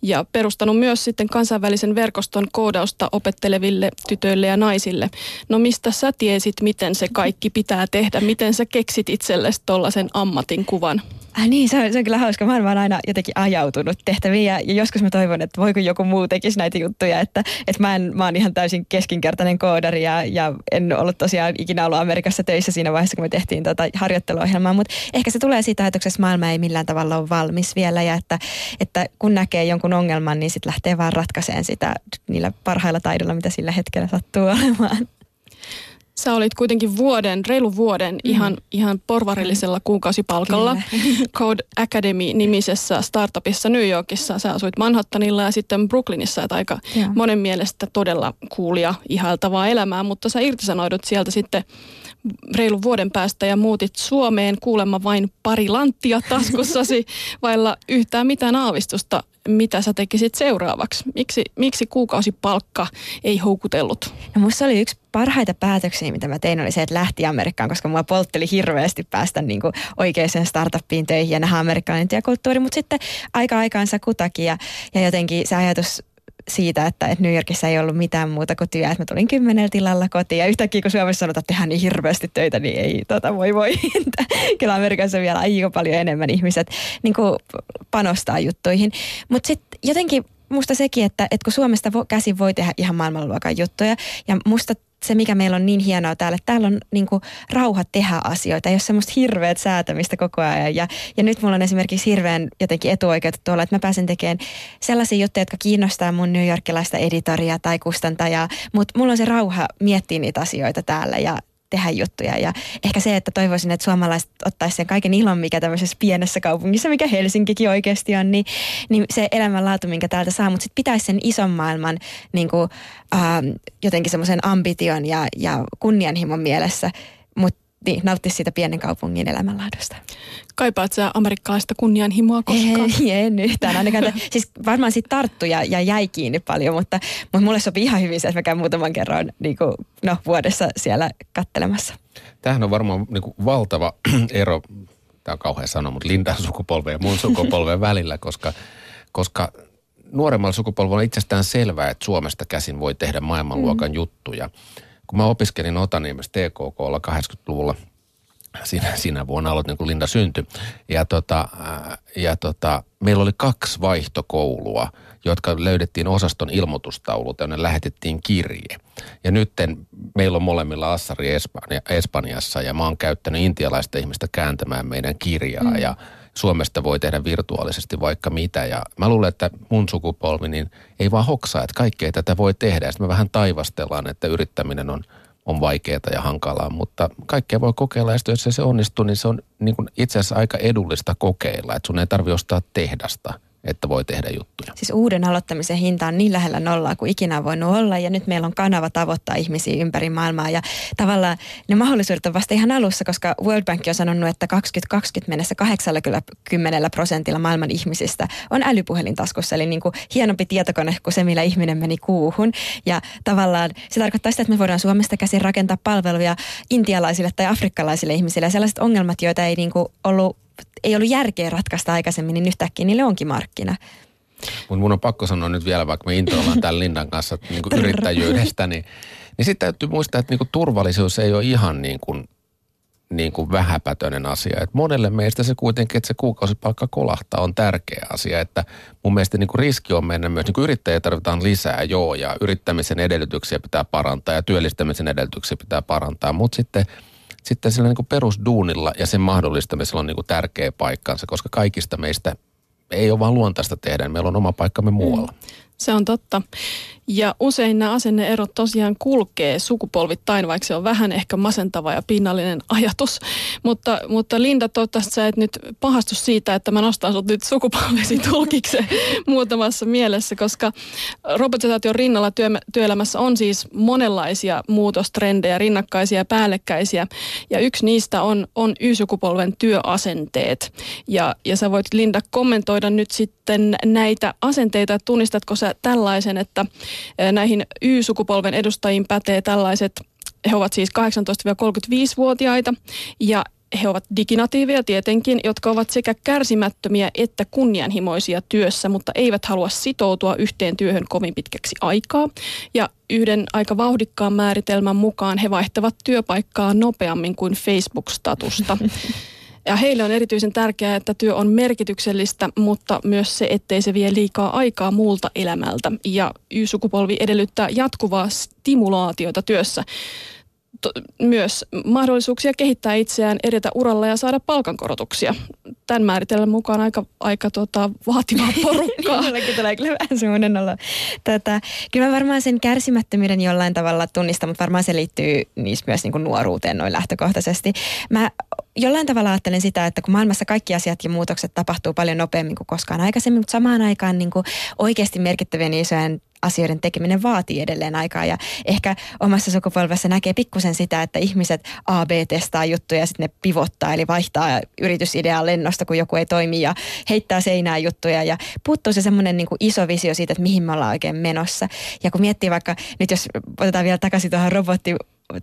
Ja perustanut myös sitten kansainvälisen verkoston koodausta opetteleville tytöille ja naisille. No mistä sä tiesit, miten se kaikki pitää tehdä? Miten sä keksit itsellesi tollaisen ammatin kuvan? Äh, niin, se on, se on kyllä hauska. Mä oon aina jotenkin ajautunut tehtäviin ja, ja joskus mä toivon, että voiko joku muu tekisi näitä juttuja. Että, että mä, en, mä oon ihan täysin keskinkertainen koodari ja, ja en ollut tosiaan ikinä ollut Amerikassa töissä siinä vaiheessa, kun me tehtiin tota harjoitteluohjelmaa. Mutta ehkä se tulee siitä ajatuksesta, että maailma ei millään tavalla ole valmis vielä ja että, että kun näkee jonkun ongelman, niin sitten lähtee vaan ratkaiseen sitä niillä parhailla taidoilla, mitä sillä hetkellä sattuu olemaan. Sä olit kuitenkin vuoden, reilu vuoden mm. ihan, ihan porvarillisella kuukausipalkalla Code Academy-nimisessä startupissa New Yorkissa. Sä asuit Manhattanilla ja sitten Brooklynissa, että aika ja. monen mielestä todella kuulia ihailtavaa elämää, mutta sä irtisanoidut sieltä sitten reilun vuoden päästä ja muutit Suomeen kuulemma vain pari lanttia taskussasi vailla yhtään mitään aavistusta mitä sä tekisit seuraavaksi? Miksi, miksi kuukausipalkka ei houkutellut? No musta oli yksi parhaita päätöksiä, mitä mä tein, oli se, että lähti Amerikkaan, koska mua poltteli hirveästi päästä niin kuin oikeaan startuppiin töihin ja nähdä amerikkalainen työkulttuuri, mutta sitten aika aikaansa kutakin ja, ja jotenkin se ajatus siitä, että, että New Yorkissa ei ollut mitään muuta kuin työ. Että mä tulin kymmenellä tilalla kotiin ja yhtäkkiä kun Suomessa sanotaan, että tehdään niin hirveästi töitä, niin ei tota voi voi. Kyllä Amerikassa vielä aika paljon enemmän ihmiset niin kuin panostaa juttuihin. Mutta sitten jotenkin musta sekin, että, että kun Suomesta käsin voi tehdä ihan maailmanluokan juttuja ja musta se, mikä meillä on niin hienoa täällä, että täällä on niin kuin, rauha tehdä asioita, ei ole semmoista hirveät säätämistä koko ajan. Ja, ja nyt mulla on esimerkiksi hirveän jotenkin etuoikeutettu tuolla, että mä pääsen tekemään sellaisia juttuja, jotka kiinnostaa mun New Yorkilaista editoria tai kustantajaa, mutta mulla on se rauha miettiä niitä asioita täällä ja, tehdä juttuja. Ja ehkä se, että toivoisin, että suomalaiset ottaisi sen kaiken ilon, mikä tämmöisessä pienessä kaupungissa, mikä Helsinkikin oikeasti on, niin, niin se elämänlaatu, minkä täältä saa, mutta sitten pitäisi sen ison maailman niin kuin, äh, jotenkin semmoisen ambition ja, ja kunnianhimon mielessä, mutta niin, nauttisi siitä pienen kaupungin elämänlaadusta. Kaipaat sä amerikkalaista kunnianhimoa koskaan? Ei, en yhtään ainakaan. siis varmaan siitä tarttui ja, ja jäi kiinni paljon, mutta, mutta mulle sopii ihan hyvin se, että mä käyn muutaman kerran niin kuin, no, vuodessa siellä kattelemassa. Tämähän on varmaan niin kuin valtava ero, tämä on kauhean sanoa, mutta Lindan sukupolven ja mun sukupolven välillä, koska, koska nuoremmalla sukupolvella on itsestään selvää, että Suomesta käsin voi tehdä maailmanluokan mm. juttuja. Kun mä opiskelin Otaniemessä TKKlla 80-luvulla – Siinä, siinä vuonna aloitin, kun Linda syntyi. Ja, tota, ja tota, meillä oli kaksi vaihtokoulua, jotka löydettiin osaston ilmoitustaululta, jonne lähetettiin kirje. Ja nyt meillä on molemmilla Assari Espanja, Espanjassa ja mä oon käyttänyt intialaista ihmistä kääntämään meidän kirjaa mm. ja Suomesta voi tehdä virtuaalisesti vaikka mitä. Ja mä luulen, että mun sukupolvi niin ei vaan hoksaa, että kaikkea tätä voi tehdä. Sitten me vähän taivastellaan, että yrittäminen on, on vaikeaa ja hankalaa, mutta kaikkea voi kokeilla. Ja jos se onnistuu, niin se on niin kuin itse asiassa aika edullista kokeilla. Että sun ei tarvitse ostaa tehdasta – että voi tehdä juttuja. Siis uuden aloittamisen hinta on niin lähellä nollaa kuin ikinä on voinut olla ja nyt meillä on kanava tavoittaa ihmisiä ympäri maailmaa ja tavallaan ne mahdollisuudet on vasta ihan alussa, koska World Bank on sanonut, että 2020 mennessä 80 prosentilla maailman ihmisistä on älypuhelin taskussa, eli niin kuin hienompi tietokone kuin se, millä ihminen meni kuuhun ja tavallaan se tarkoittaa sitä, että me voidaan Suomesta käsin rakentaa palveluja intialaisille tai afrikkalaisille ihmisille ja sellaiset ongelmat, joita ei niin kuin ollut ei ollut järkeä ratkaista aikaisemmin, niin yhtäkkiä niille onkin markkina. Mun, mun on pakko sanoa nyt vielä, vaikka me intoillaan tämän Lindan kanssa niin kuin yrittäjyydestä, niin, niin sitten täytyy muistaa, että niin kuin turvallisuus ei ole ihan niin kuin, niin kuin vähäpätöinen asia. Et monelle meistä se kuitenkin, että se kuukausipalkka kolahtaa, on tärkeä asia. Että mun mielestä niin kuin riski on mennä myös, niin kuin yrittäjiä tarvitaan lisää, joo, ja yrittämisen edellytyksiä pitää parantaa ja työllistämisen edellytyksiä pitää parantaa, mutta sitten – sitten sillä niin kuin perusduunilla ja sen mahdollistamisella on niin kuin tärkeä paikkansa, koska kaikista meistä ei ole vaan luontaista tehdä. Meillä on oma paikkamme muualla. Mm. Se on totta. Ja usein nämä asenneerot tosiaan kulkee sukupolvittain, vaikka se on vähän ehkä masentava ja pinnallinen ajatus. Mutta, mutta Linda, toivottavasti sä et nyt pahastu siitä, että mä nostan sut nyt sukupolvesi tulkiksi muutamassa mielessä, koska robotisaation rinnalla työ, työelämässä on siis monenlaisia muutostrendejä, rinnakkaisia ja päällekkäisiä. Ja yksi niistä on, on Y-sukupolven työasenteet. Ja, ja sä voit Linda kommentoida nyt sitten näitä asenteita, tunnistatko sä tällaisen, että näihin Y-sukupolven edustajiin pätee tällaiset, he ovat siis 18-35-vuotiaita ja he ovat diginatiiveja tietenkin, jotka ovat sekä kärsimättömiä että kunnianhimoisia työssä, mutta eivät halua sitoutua yhteen työhön kovin pitkäksi aikaa. Ja yhden aika vauhdikkaan määritelmän mukaan he vaihtavat työpaikkaa nopeammin kuin Facebook-statusta. Ja heille on erityisen tärkeää, että työ on merkityksellistä, mutta myös se, ettei se vie liikaa aikaa muulta elämältä. Ja Y-sukupolvi edellyttää jatkuvaa stimulaatiota työssä to, myös mahdollisuuksia kehittää itseään, edetä uralla ja saada palkankorotuksia. Tämän määritellään mukaan aika, aika tota, vaativaa porukkaa. Minullakin tulee kyllä vähän semmoinen olla. Tätä, kyllä mä varmaan sen kärsimättömyyden jollain tavalla tunnistan, mutta varmaan se liittyy niissä myös niin kuin nuoruuteen noin lähtökohtaisesti. Mä jollain tavalla ajattelen sitä, että kun maailmassa kaikki asiat ja muutokset tapahtuu paljon nopeammin kuin koskaan aikaisemmin, mutta samaan aikaan niin kuin oikeasti merkittävien isojen asioiden tekeminen vaatii edelleen aikaa ja ehkä omassa sukupolvessa näkee pikkusen sitä, että ihmiset AB-testaa juttuja ja sitten ne pivottaa eli vaihtaa yritysideaa lennosta, kun joku ei toimi ja heittää seinään juttuja ja puuttuu se semmoinen niin iso visio siitä, että mihin me ollaan oikein menossa. Ja kun miettii vaikka, nyt jos otetaan vielä takaisin tuohon robotti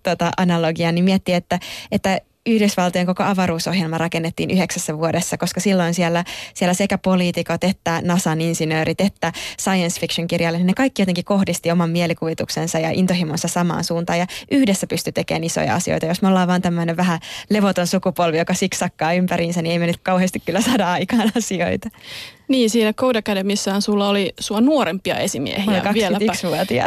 tota, analogiaan, niin miettii, että, että Yhdysvaltojen koko avaruusohjelma rakennettiin yhdeksässä vuodessa, koska silloin siellä, siellä sekä poliitikot että NASAn insinöörit että science fiction kirjailijat, ne kaikki jotenkin kohdisti oman mielikuvituksensa ja intohimonsa samaan suuntaan ja yhdessä pysty tekemään isoja asioita. Jos me ollaan vaan tämmöinen vähän levoton sukupolvi, joka siksakkaa ympäriinsä, niin ei me nyt kauheasti kyllä saada aikaan asioita. Niin, siinä Code Academissaan sulla oli sua nuorempia esimiehiä vieläpä. Ja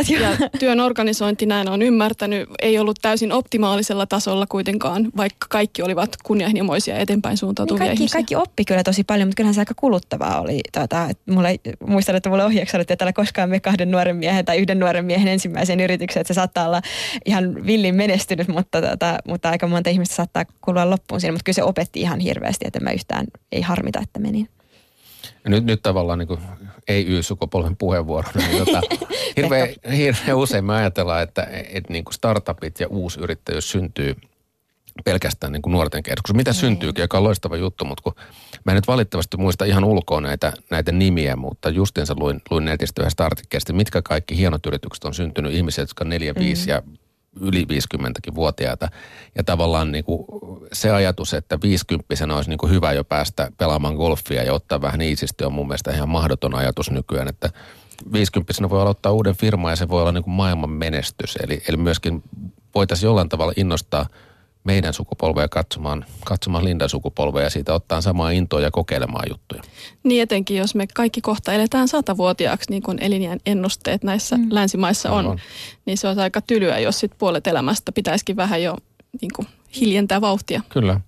työn organisointi, näin on ymmärtänyt, ei ollut täysin optimaalisella tasolla kuitenkaan, vaikka kaikki olivat kunnianhimoisia eteenpäin suuntautuvia niin kaikki, ihmisiä. Kaikki oppi kyllä tosi paljon, mutta kyllähän se aika kuluttavaa oli. Tuota, että mulle, muistan, että mulle ohjeeksi sanottiin, että älä koskaan me kahden nuoren miehen tai yhden nuoren miehen ensimmäisen yrityksen, että se saattaa olla ihan villin menestynyt, mutta, tuota, mutta aika monta ihmistä saattaa kulua loppuun siinä. Mutta kyllä se opetti ihan hirveästi, että mä yhtään ei harmita, että menin. Nyt, nyt tavallaan niin ei Y-sukupolven puheenvuoro. Niin tota, hirveän, hirveän usein me ajatellaan, että, että niin kuin startupit ja uusi yrittäjyys syntyy pelkästään niin kuin nuorten keskuudessa. Mitä niin. syntyykin, joka on loistava juttu, mutta kun mä en nyt valitettavasti muista ihan ulkoa näitä, näitä nimiä, mutta justiinsa luin, luin netistä yhdestä artikkelista, mitkä kaikki hienot yritykset on syntynyt ihmiset, jotka on 4, 5 mm. ja yli 50-vuotiaita. Ja tavallaan niin kuin se ajatus, että 50 olisi niin kuin hyvä jo päästä pelaamaan golfia ja ottaa vähän iisisti on mun mielestä ihan mahdoton ajatus nykyään, että 50 voi aloittaa uuden firman ja se voi olla niin kuin maailman menestys. Eli, eli myöskin voitaisiin jollain tavalla innostaa meidän sukupolvea katsomaan, katsomaan Lindan sukupolvea ja siitä ottaa samaa intoa ja kokeilemaan juttuja. Niin etenkin, jos me kaikki kohta eletään satavuotiaaksi, niin kuin elinjään ennusteet näissä mm. länsimaissa on, on, niin se on aika tylyä, jos sit puolet elämästä pitäisikin vähän jo niin kuin hiljentää vauhtia. Kyllä.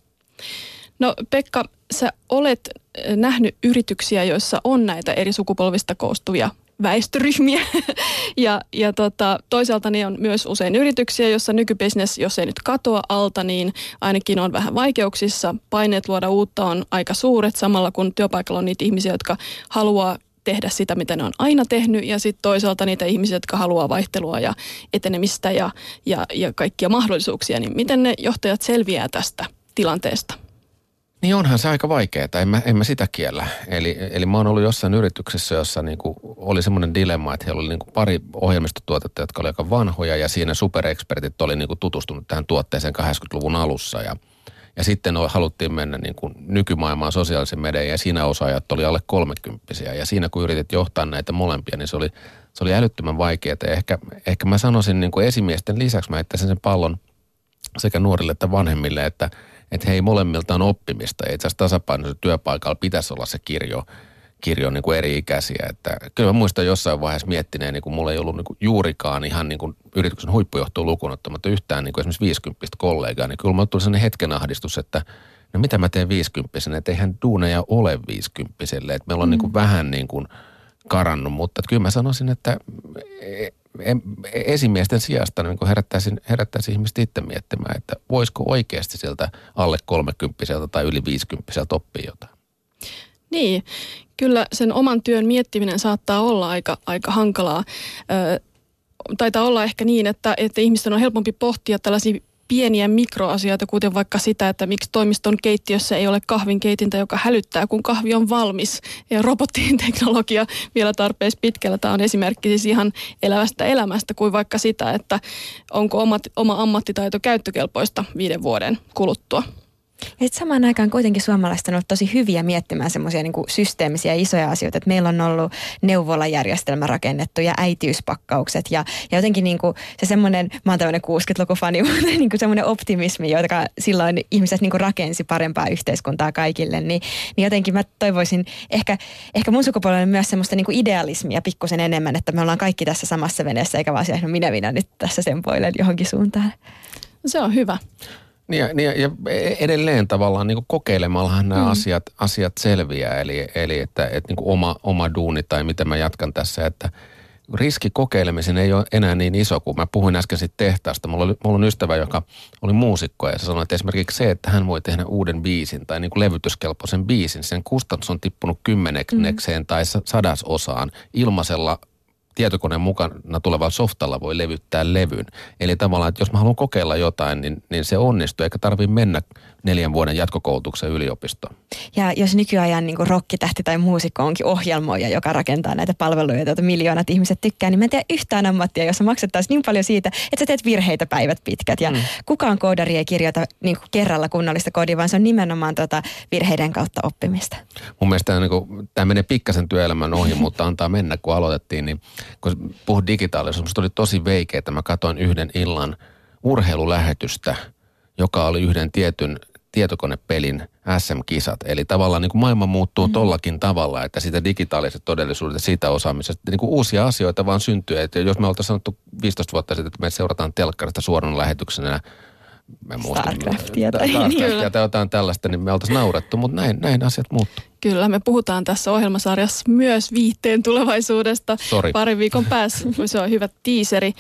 No Pekka, sä olet nähnyt yrityksiä, joissa on näitä eri sukupolvista koostuvia väestöryhmiä. ja ja tota, toisaalta niin on myös usein yrityksiä, joissa nykybisnes, jos ei nyt katoa alta, niin ainakin on vähän vaikeuksissa. Paineet luoda uutta on aika suuret, samalla kun työpaikalla on niitä ihmisiä, jotka haluaa tehdä sitä, mitä ne on aina tehnyt, ja sitten toisaalta niitä ihmisiä, jotka haluaa vaihtelua ja etenemistä ja, ja, ja kaikkia mahdollisuuksia, niin miten ne johtajat selviää tästä tilanteesta? Niin onhan se aika vaikeaa, en mä, en mä sitä kiellä. Eli, eli mä oon ollut jossain yrityksessä, jossa niinku oli semmoinen dilemma, että heillä oli niinku pari ohjelmistotuotetta, jotka oli aika vanhoja ja siinä superekspertit oli niinku tutustunut tähän tuotteeseen 80-luvun alussa ja ja sitten haluttiin mennä niin kuin nykymaailmaan sosiaalisen median ja siinä osaajat oli alle kolmekymppisiä. Ja siinä kun yritit johtaa näitä molempia, niin se oli, se oli älyttömän vaikeaa. Ja ehkä, ehkä mä sanoisin niin kuin esimiesten lisäksi, mä heittäisin sen pallon sekä nuorille että vanhemmille, että – että hei molemmilta on oppimista. Itse asiassa tasapainoisella työpaikalla pitäisi olla se kirjo, kirjo niin kuin eri ikäisiä. Että kyllä mä muistan jossain vaiheessa miettineen, niin kuin mulla ei ollut niin kuin juurikaan ihan niin kuin yrityksen huippujohtoa lukuun ottamatta yhtään niin kuin esimerkiksi 50 kollegaa, niin kyllä mulla tuli sellainen hetken ahdistus, että no mitä mä teen 50 että eihän duuneja ole 50 että meillä on mm. niin kuin vähän niin kuin karannut, mutta kyllä mä sanoisin, että esimiesten sijasta niin herättäisin, herättäisin ihmiset itse miettimään, että voisiko oikeasti sieltä alle 30 tai yli 50 oppia jotain. Niin, kyllä sen oman työn miettiminen saattaa olla aika, aika hankalaa. Ö, taitaa olla ehkä niin, että, että ihmisten on helpompi pohtia tällaisia pieniä mikroasioita, kuten vaikka sitä, että miksi toimiston keittiössä ei ole kahvinkeitintä, joka hälyttää, kun kahvi on valmis. Ja robottien teknologia vielä tarpeeksi pitkällä. Tämä on esimerkki siis ihan elävästä elämästä kuin vaikka sitä, että onko omat, oma ammattitaito käyttökelpoista viiden vuoden kuluttua. Ja samaan aikaan kuitenkin suomalaiset on ollut tosi hyviä miettimään semmoisia niin systeemisiä isoja asioita. Että meillä on ollut neuvolajärjestelmä rakennettu ja äitiyspakkaukset ja, ja jotenkin niin kuin se semmoinen, mä oon tämmöinen 60-lukufani, mutta niin kuin semmoinen optimismi, joka silloin ihmiset niin kuin rakensi parempaa yhteiskuntaa kaikille. Niin, niin jotenkin mä toivoisin ehkä, ehkä mun sukupolvelle myös semmoista niin kuin idealismia pikkusen enemmän, että me ollaan kaikki tässä samassa veneessä eikä vaan siellä, no minä minä nyt tässä sen johonkin suuntaan. Se on hyvä. Niin ja, niin ja edelleen tavallaan niin kokeilemallahan nämä mm. asiat, asiat selviää. Eli, eli että, että niin oma, oma duuni tai miten mä jatkan tässä, että riski kokeilemisen ei ole enää niin iso kuin mä puhuin äsken siitä tehtaasta. Mulla, oli, mulla on ystävä, joka oli muusikko ja se sanoi, että esimerkiksi se, että hän voi tehdä uuden biisin tai niin kuin levytyskelpoisen biisin, sen kustannus on tippunut kymmenekseen mm. tai sadasosaan ilmaisella tietokoneen mukana tulevalla softalla voi levyttää levyn. Eli tavallaan, että jos mä haluan kokeilla jotain, niin, niin se onnistuu, eikä tarvitse mennä neljän vuoden jatkokoulutuksen yliopistoon. Ja jos nykyajan niin rokkitähti tai muusikko onkin ohjelmoija, joka rakentaa näitä palveluja, joita miljoonat ihmiset tykkää, niin mä en tiedä yhtään ammattia, jossa maksettaisiin niin paljon siitä, että sä teet virheitä päivät pitkät. Ja mm. kukaan koodari ei kirjoita niin kerralla kunnollista koodia, vaan se on nimenomaan tota virheiden kautta oppimista. Mun mielestä niin kuin, tämä menee pikkasen työelämän ohi, mutta antaa mennä, kun aloitettiin. Niin, kun puhut digitaalisuudesta, oli tosi veikeä, että mä katsoin yhden illan urheilulähetystä, joka oli yhden tietyn tietokonepelin SM-kisat. Eli tavallaan niin kuin maailma muuttuu mm. tollakin tavalla, että sitä digitaaliset todellisuudet siitä osaamisesta, niin kuin uusia asioita vaan syntyy. Että jos me oltaisiin sanottu 15 vuotta sitten, että me seurataan telkkarista suorana lähetyksenä mä Starcraftia tai, Starcraftia tai jotain tällaista, niin me oltaisiin naurettu, mutta näin, näin asiat muuttuu. Kyllä, me puhutaan tässä ohjelmasarjassa myös viihteen tulevaisuudesta Sorry. parin viikon päässä, kun se on hyvä tiiseri.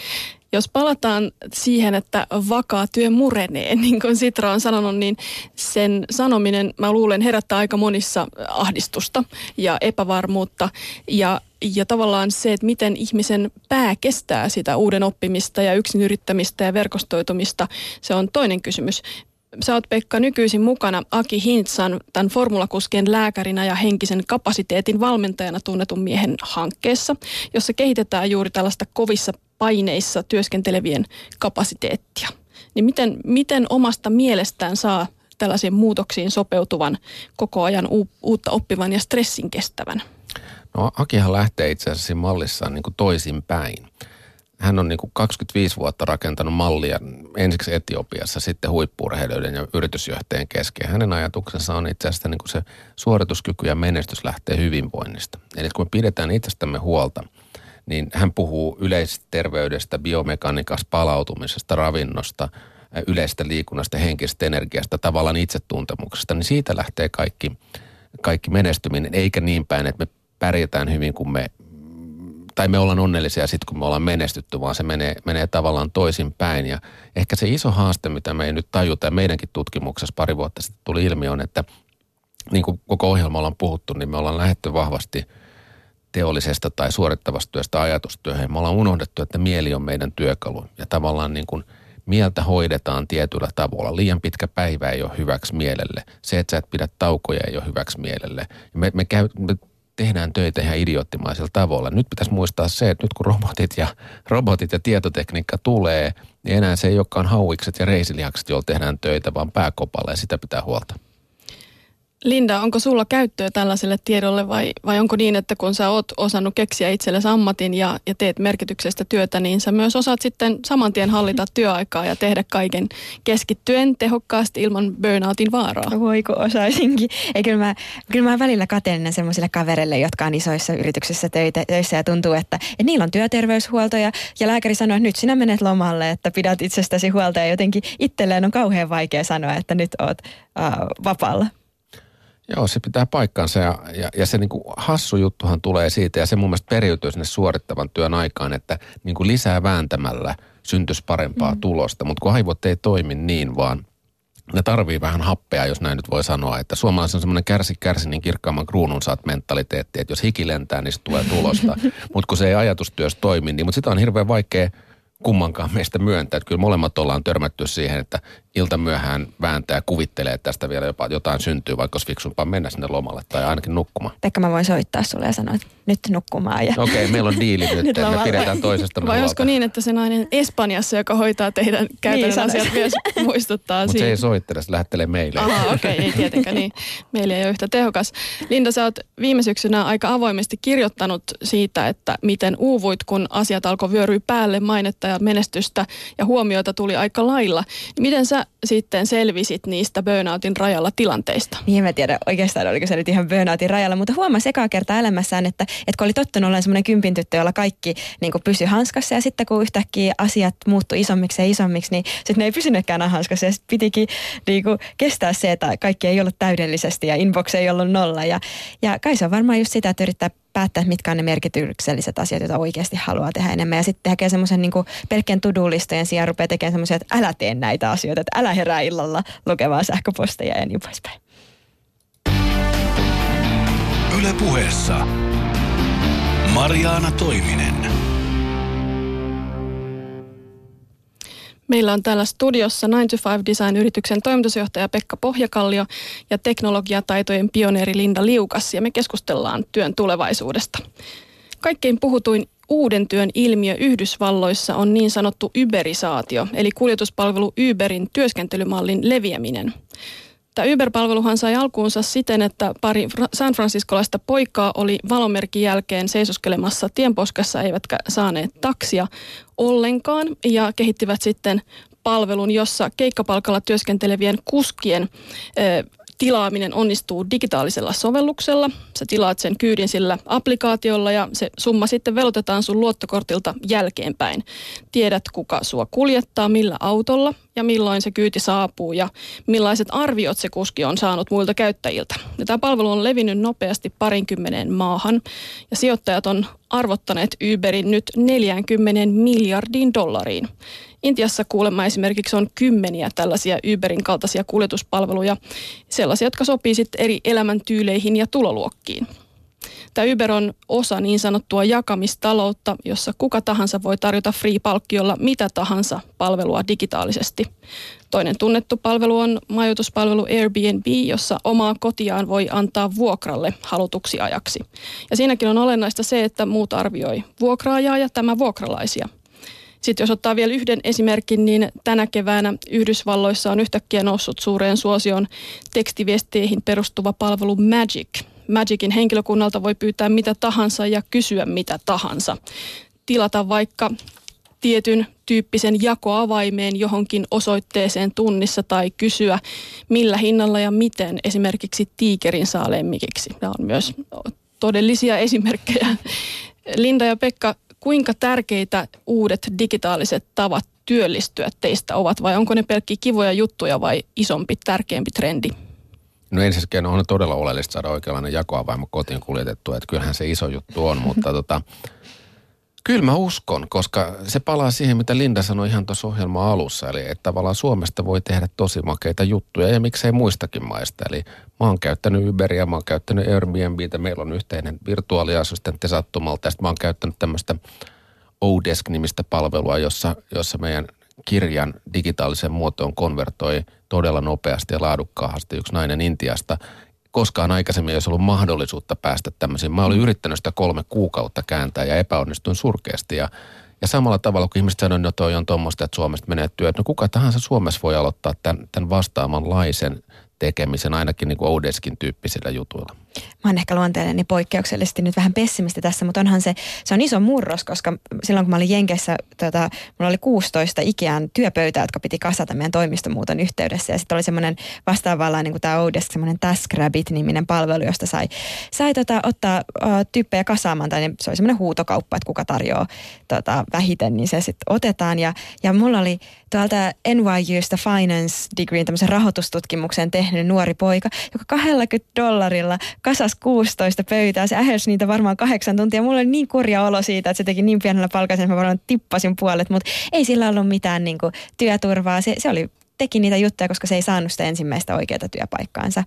Jos palataan siihen, että vakaa työ murenee, niin kuin Sitra on sanonut, niin sen sanominen, mä luulen, herättää aika monissa ahdistusta ja epävarmuutta. Ja, ja tavallaan se, että miten ihmisen pää kestää sitä uuden oppimista ja yksin yrittämistä ja verkostoitumista, se on toinen kysymys. Sä oot Pekka nykyisin mukana Aki Hintsan, tämän formulakuskien lääkärinä ja henkisen kapasiteetin valmentajana tunnetun miehen hankkeessa, jossa kehitetään juuri tällaista kovissa paineissa työskentelevien kapasiteettia. Niin miten, miten omasta mielestään saa tällaisiin muutoksiin sopeutuvan, koko ajan u- uutta oppivan ja stressin kestävän? No Akihan lähtee itse asiassa mallissaan niin toisin päin hän on niin kuin 25 vuotta rakentanut mallia ensiksi Etiopiassa, sitten huippuurheilijoiden ja yritysjohtajien kesken. Hänen ajatuksensa on itse asiassa niin kuin se suorituskyky ja menestys lähtee hyvinvoinnista. Eli kun me pidetään itsestämme huolta, niin hän puhuu yleisestä terveydestä, biomekaniikasta, palautumisesta, ravinnosta, yleistä liikunnasta, henkisestä energiasta, tavallaan itsetuntemuksesta, niin siitä lähtee kaikki, kaikki menestyminen, eikä niin päin, että me pärjätään hyvin, kun me tai me ollaan onnellisia sitten, kun me ollaan menestytty, vaan se menee, menee tavallaan toisin päin. Ja ehkä se iso haaste, mitä me ei nyt tajuta, ja meidänkin tutkimuksessa pari vuotta sitten tuli ilmi, on, että niin kuin koko ohjelma ollaan puhuttu, niin me ollaan lähetty vahvasti teollisesta tai suorittavasta työstä ajatustyöhön. Me ollaan unohdettu, että mieli on meidän työkalu. Ja tavallaan niin kuin mieltä hoidetaan tietyllä tavalla. Liian pitkä päivä ei ole hyväksi mielelle. Se, että sä et pidä taukoja ei ole hyväksi mielelle. Me, me, käy, me tehdään töitä ihan idioottimaisella tavalla. Nyt pitäisi muistaa se, että nyt kun robotit ja, robotit ja tietotekniikka tulee, niin enää se ei olekaan hauikset ja reisilihakset, joilla tehdään töitä, vaan pääkopalla ja sitä pitää huolta. Linda, onko sulla käyttöä tällaiselle tiedolle vai, vai onko niin, että kun sä oot osannut keksiä itsellesi ammatin ja, ja teet merkityksestä työtä, niin sä myös osaat sitten saman tien hallita työaikaa ja tehdä kaiken keskittyen tehokkaasti ilman burnoutin vaaraa? Voiko osaisinkin? Ei, kyllä, mä, kyllä mä välillä kateellinen semmoisille kavereille, jotka on isoissa yrityksissä töitä, töissä ja tuntuu, että, että niillä on työterveyshuolto ja, ja lääkäri sanoo, että nyt sinä menet lomalle, että pidät itsestäsi huolta ja jotenkin itselleen on kauhean vaikea sanoa, että nyt oot uh, vapaalla. Joo, se pitää paikkansa ja, ja, ja se niin kuin hassu juttuhan tulee siitä ja se mun mielestä periytyy sinne suorittavan työn aikaan, että niin kuin lisää vääntämällä syntyisi parempaa mm. tulosta, mutta kun aivot ei toimi niin, vaan ne tarvii vähän happea, jos näin nyt voi sanoa, että suomalaisen on semmoinen kärsi kärsi, niin kirkkaamman kruunun saat mentaliteetti, että jos hiki lentää, niin se tulee tulosta. mutta kun se ei ajatustyössä toimi, niin mutta sitä on hirveän vaikea kummankaan meistä myöntää. Että kyllä molemmat ollaan törmätty siihen, että ilta myöhään vääntää ja kuvittelee, että tästä vielä jopa jotain syntyy, vaikka olisi fiksumpaa mennä sinne lomalle tai ainakin nukkumaan. Pekka, mä voin soittaa sulle ja sanoa, että nyt nukkumaan. Ja... Okei, okay, meillä on diili nyt, nyt me pidetään toisesta Vai olisiko niin, että se nainen Espanjassa, joka hoitaa teidän käytännön niin, asiat myös muistuttaa Mutta se ei soittele, se lähettelee meille. Aha, okei, okay, ei tietenkään niin. Meillä ei ole yhtä tehokas. Linda, sä oot viime syksynä aika avoimesti kirjoittanut siitä, että miten uuvuit, kun asiat alkoi vyöryä päälle, mainetta ja menestystä ja huomioita tuli aika lailla. Miten sä sitten selvisit niistä burnoutin rajalla tilanteista? Niin en tiedä oikeastaan oliko se nyt ihan burnoutin rajalla, mutta huomasi ekaa kertaa elämässään, että, että kun oli tottunut olemaan semmoinen kympin tyttö, jolla kaikki niin pysyi hanskassa ja sitten kun yhtäkkiä asiat muuttui isommiksi ja isommiksi, niin sitten ne ei pysynytkään hanskassa ja sitten pitikin niin kuin, kestää se, että kaikki ei ollut täydellisesti ja inbox ei ollut nolla ja, ja kai se on varmaan just sitä, että yrittää päättää, mitkä on ne merkitykselliset asiat, joita oikeasti haluaa tehdä enemmän. Ja sitten tekee semmoisen niin pelkkien to-do-listojen sijaan rupeaa tekemään semmoisia, että älä tee näitä asioita, että älä herää illalla lukemaan sähköposteja ja niin poispäin. Yle puheessa Mariaana Toiminen. Meillä on täällä studiossa 9 to 5 Design-yrityksen toimitusjohtaja Pekka Pohjakallio ja teknologiataitojen pioneeri Linda Liukas ja me keskustellaan työn tulevaisuudesta. Kaikkein puhutuin uuden työn ilmiö Yhdysvalloissa on niin sanottu uberisaatio, eli kuljetuspalvelu Uberin työskentelymallin leviäminen. Tämä Uber-palveluhan sai alkuunsa siten, että pari San Franciscolaista poikaa oli valomerkin jälkeen seisoskelemassa tienposkassa, eivätkä saaneet taksia ollenkaan ja kehittivät sitten palvelun, jossa keikkapalkalla työskentelevien kuskien tilaaminen onnistuu digitaalisella sovelluksella. Sä tilaat sen kyydin sillä applikaatiolla ja se summa sitten velotetaan sun luottokortilta jälkeenpäin. Tiedät, kuka sua kuljettaa, millä autolla ja milloin se kyyti saapuu ja millaiset arviot se kuski on saanut muilta käyttäjiltä. Ja tämä palvelu on levinnyt nopeasti parinkymmeneen maahan ja sijoittajat on arvottaneet Uberin nyt 40 miljardiin dollariin. Intiassa kuulemma esimerkiksi on kymmeniä tällaisia Uberin kaltaisia kuljetuspalveluja, sellaisia, jotka sopii sitten eri elämäntyyleihin ja tuloluokkiin. Tämä Uber on osa niin sanottua jakamistaloutta, jossa kuka tahansa voi tarjota free-palkkiolla mitä tahansa palvelua digitaalisesti. Toinen tunnettu palvelu on majoituspalvelu Airbnb, jossa omaa kotiaan voi antaa vuokralle halutuksi ajaksi. Ja siinäkin on olennaista se, että muut arvioi vuokraajaa ja tämä vuokralaisia – sitten jos ottaa vielä yhden esimerkin, niin tänä keväänä Yhdysvalloissa on yhtäkkiä noussut suureen suosioon tekstiviesteihin perustuva palvelu Magic. Magicin henkilökunnalta voi pyytää mitä tahansa ja kysyä mitä tahansa. Tilata vaikka tietyn tyyppisen jakoavaimeen johonkin osoitteeseen tunnissa tai kysyä millä hinnalla ja miten esimerkiksi tiikerin saa lemmikiksi. Nämä on myös todellisia esimerkkejä. Linda ja Pekka, kuinka tärkeitä uudet digitaaliset tavat työllistyä teistä ovat vai onko ne pelkkiä kivoja juttuja vai isompi, tärkeämpi trendi? No ensinnäkin on todella oleellista saada oikeanlainen jakoavaimo kotiin kuljetettua, että kyllähän se iso juttu on, mutta tota, Kyllä mä uskon, koska se palaa siihen, mitä Linda sanoi ihan tuossa ohjelman alussa. Eli että tavallaan Suomesta voi tehdä tosi makeita juttuja ja miksei muistakin maista. Eli mä oon käyttänyt Uberia, mä oon käyttänyt Airbnbitä, meillä on yhteinen virtuaaliassistentti sattumalta. Ja mä oon käyttänyt tämmöistä Odesk-nimistä palvelua, jossa, jossa meidän kirjan digitaaliseen muotoon konvertoi todella nopeasti ja laadukkaasti yksi nainen Intiasta koskaan aikaisemmin ei olisi ollut mahdollisuutta päästä tämmöisiin. Mä olin yrittänyt sitä kolme kuukautta kääntää ja epäonnistuin surkeasti. Ja, ja samalla tavalla, kun ihmiset sanoivat, että toi on tuommoista, että Suomesta menee työt, no kuka tahansa Suomessa voi aloittaa tämän, tämän vastaavanlaisen tekemisen ainakin niin kuin Odeskin tyyppisillä jutuilla. Mä oon ehkä luonteelleni poikkeuksellisesti nyt vähän pessimisti tässä, mutta onhan se, se on iso murros, koska silloin kun mä olin Jenkeissä, tota, mulla oli 16 Ikean työpöytää, jotka piti kasata meidän toimistomuuton yhteydessä. Ja sitten oli semmoinen vastaavallaan niin kuin tämä Odesk, semmoinen TaskRabbit-niminen palvelu, josta sai, sai tota, ottaa uh, tyyppejä kasaamaan, tai se oli semmoinen huutokauppa, että kuka tarjoaa tota, vähiten, niin se sitten otetaan. Ja, ja mulla oli tuolta NYUsta Finance Degree, tämmöisen rahoitustutkimuksen tehnyt nuori poika, joka 20 dollarilla kasas 16 pöytää. Se ähelsi niitä varmaan kahdeksan tuntia. Mulla oli niin kurja olo siitä, että se teki niin pienellä palkalla, että mä varmaan tippasin puolet, mutta ei sillä ollut mitään niin kuin, työturvaa. Se, se oli, teki niitä juttuja, koska se ei saanut sitä ensimmäistä oikeaa työpaikkaansa.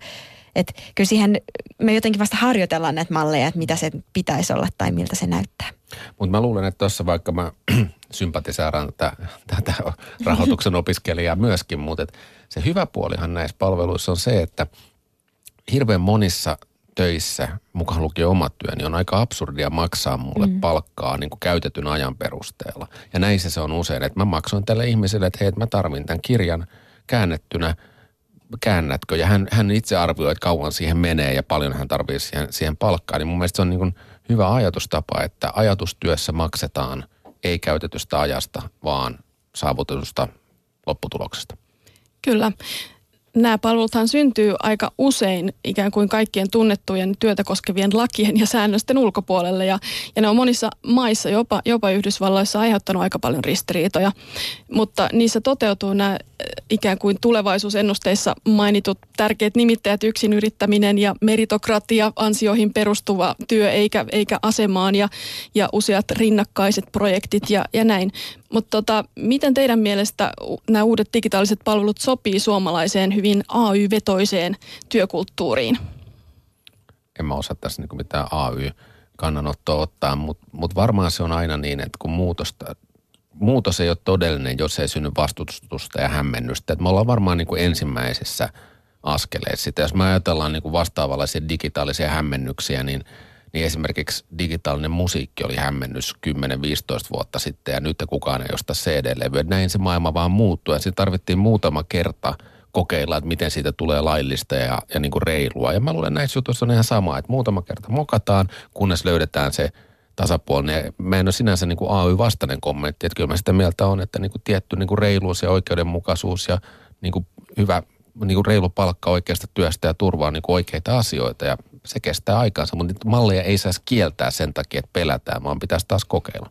Et kyllä siihen me jotenkin vasta harjoitellaan näitä malleja, että mitä se pitäisi olla tai miltä se näyttää. Mutta mä luulen, että tuossa vaikka mä sympatiseeraan tätä, tätä rahoituksen opiskelijaa myöskin, mutta se hyvä puolihan näissä palveluissa on se, että hirveän monissa töissä, mukaan lukien omat työni, niin on aika absurdia maksaa mulle mm. palkkaa niin kuin käytetyn ajan perusteella. Ja näin se, on usein, että mä maksoin tälle ihmiselle, että hei, että mä tarvin tämän kirjan käännettynä, käännätkö? Ja hän, hän itse arvioi, että kauan siihen menee ja paljon hän tarvitsee siihen, siihen palkkaa. Niin mun mielestä se on niin kuin hyvä ajatustapa, että ajatustyössä maksetaan ei käytetystä ajasta, vaan saavutetusta lopputuloksesta. Kyllä nämä palveluthan syntyy aika usein ikään kuin kaikkien tunnettujen työtä koskevien lakien ja säännösten ulkopuolelle. Ja, ja ne on monissa maissa, jopa, jopa Yhdysvalloissa, aiheuttanut aika paljon ristiriitoja. Mutta niissä toteutuu nämä äh, ikään kuin tulevaisuusennusteissa mainitut tärkeät nimittäjät, yksin yrittäminen ja meritokratia, ansioihin perustuva työ eikä, eikä asemaan ja, ja useat rinnakkaiset projektit ja, ja näin. Mutta tota, miten teidän mielestä nämä uudet digitaaliset palvelut sopii suomalaiseen hyvin AY-vetoiseen työkulttuuriin? En mä osaa tässä niinku mitään AY-kannanottoa ottaa, mutta mut varmaan se on aina niin, että kun muutosta, muutos ei ole todellinen, jos ei synny vastustusta ja hämmennystä. Et me ollaan varmaan niinku ensimmäisessä askeleessa. Jos me ajatellaan niinku vastaavanlaisia digitaalisia hämmennyksiä, niin – niin esimerkiksi digitaalinen musiikki oli hämmennys 10-15 vuotta sitten ja nyt kukaan ei osta CD-levyä. Näin se maailma vaan muuttui ja siinä tarvittiin muutama kerta kokeilla, että miten siitä tulee laillista ja, ja niin kuin reilua. Ja mä luulen näissä jutuissa on ihan sama, että muutama kerta mokataan, kunnes löydetään se tasapuolinen. Mä en ole sinänsä niin kuin AY-vastainen kommentti, että kyllä mä sitä mieltä on, että niin kuin tietty niin kuin reiluus ja oikeudenmukaisuus ja niin kuin hyvä niin kuin reilu palkka oikeasta työstä ja turvaa niin kuin oikeita asioita. Ja se kestää aikaansa, mutta malleja ei saisi kieltää sen takia, että pelätään, vaan pitäisi taas kokeilla.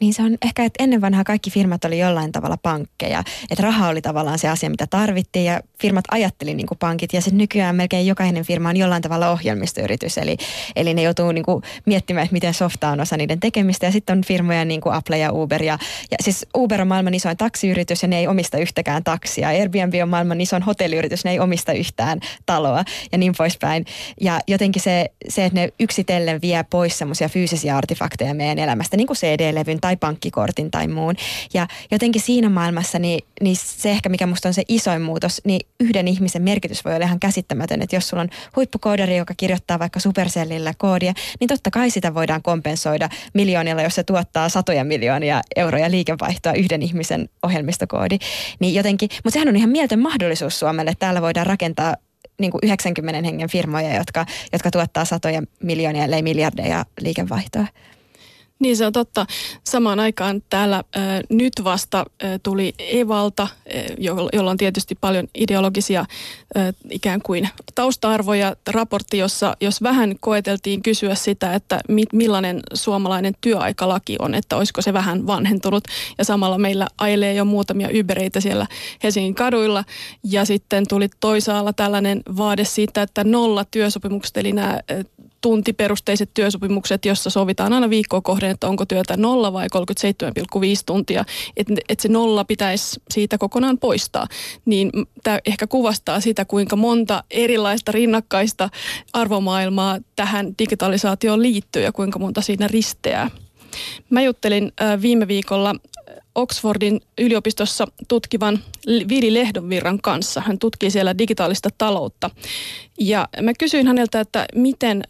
Niin se on ehkä, että ennen vanhaa kaikki firmat oli jollain tavalla pankkeja. Että raha oli tavallaan se asia, mitä tarvittiin ja firmat ajatteli niin kuin pankit. Ja sitten nykyään melkein jokainen firma on jollain tavalla ohjelmistoyritys. Eli, eli ne joutuu niin kuin miettimään, että miten softa on osa niiden tekemistä. Ja sitten on firmoja niin kuin Apple ja Uber. Ja, ja siis Uber on maailman isoin taksiyritys ja ne ei omista yhtäkään taksia. Airbnb on maailman isoin hotelliyritys, ne ei omista yhtään taloa ja niin poispäin. Ja jotenkin se, se että ne yksitellen vie pois semmoisia fyysisiä artefakteja meidän elämästä, niin kuin CD levyn tai pankkikortin tai muun. Ja jotenkin siinä maailmassa, niin, niin se ehkä mikä musta on se isoin muutos, niin yhden ihmisen merkitys voi olla ihan käsittämätön. Että jos sulla on huippukoodari, joka kirjoittaa vaikka Supercellillä koodia, niin totta kai sitä voidaan kompensoida miljoonilla, jos se tuottaa satoja miljoonia euroja liikevaihtoa yhden ihmisen ohjelmistokoodi. Niin jotenkin, mutta sehän on ihan mieltön mahdollisuus Suomelle. Täällä voidaan rakentaa niin kuin 90 hengen firmoja, jotka, jotka tuottaa satoja miljoonia, ellei miljardeja liikevaihtoa. Niin se on totta. Samaan aikaan täällä äh, nyt vasta äh, tuli Evalta, äh, jolla on tietysti paljon ideologisia äh, ikään kuin tausta-arvoja, raportti, jossa jos vähän koeteltiin kysyä sitä, että mi- millainen suomalainen työaikalaki on, että olisiko se vähän vanhentunut. Ja samalla meillä ailee jo muutamia Ubereitä siellä Helsingin kaduilla. Ja sitten tuli toisaalla tällainen vaade siitä, että nolla työsopimukset, eli nämä äh, tuntiperusteiset työsopimukset, jossa sovitaan aina viikkoa kohden, että onko työtä nolla vai 37,5 tuntia, että et se nolla pitäisi siitä kokonaan poistaa. Niin tämä ehkä kuvastaa sitä, kuinka monta erilaista rinnakkaista arvomaailmaa tähän digitalisaatioon liittyy ja kuinka monta siinä risteää. Mä juttelin viime viikolla Oxfordin yliopistossa tutkivan Viri Lehdonvirran kanssa. Hän tutkii siellä digitaalista taloutta. Ja mä kysyin häneltä, että miten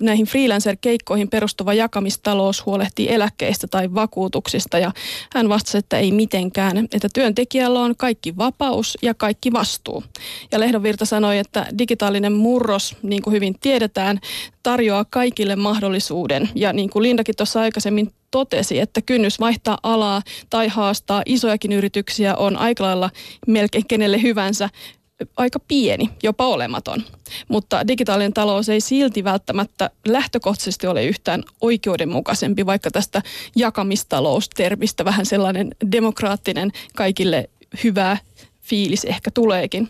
näihin freelancer-keikkoihin perustuva jakamistalous huolehtii eläkkeistä tai vakuutuksista. Ja hän vastasi, että ei mitenkään, että työntekijällä on kaikki vapaus ja kaikki vastuu. Ja Lehdonvirta sanoi, että digitaalinen murros, niin kuin hyvin tiedetään, tarjoaa kaikille mahdollisuuden. Ja niin kuin Lindakin tuossa aikaisemmin totesi, että kynnys vaihtaa alaa tai haastaa isojakin yrityksiä on aika lailla melkein kenelle hyvänsä aika pieni, jopa olematon. Mutta digitaalinen talous ei silti välttämättä lähtökohtaisesti ole yhtään oikeudenmukaisempi, vaikka tästä jakamistaloustermistä vähän sellainen demokraattinen kaikille hyvä fiilis ehkä tuleekin.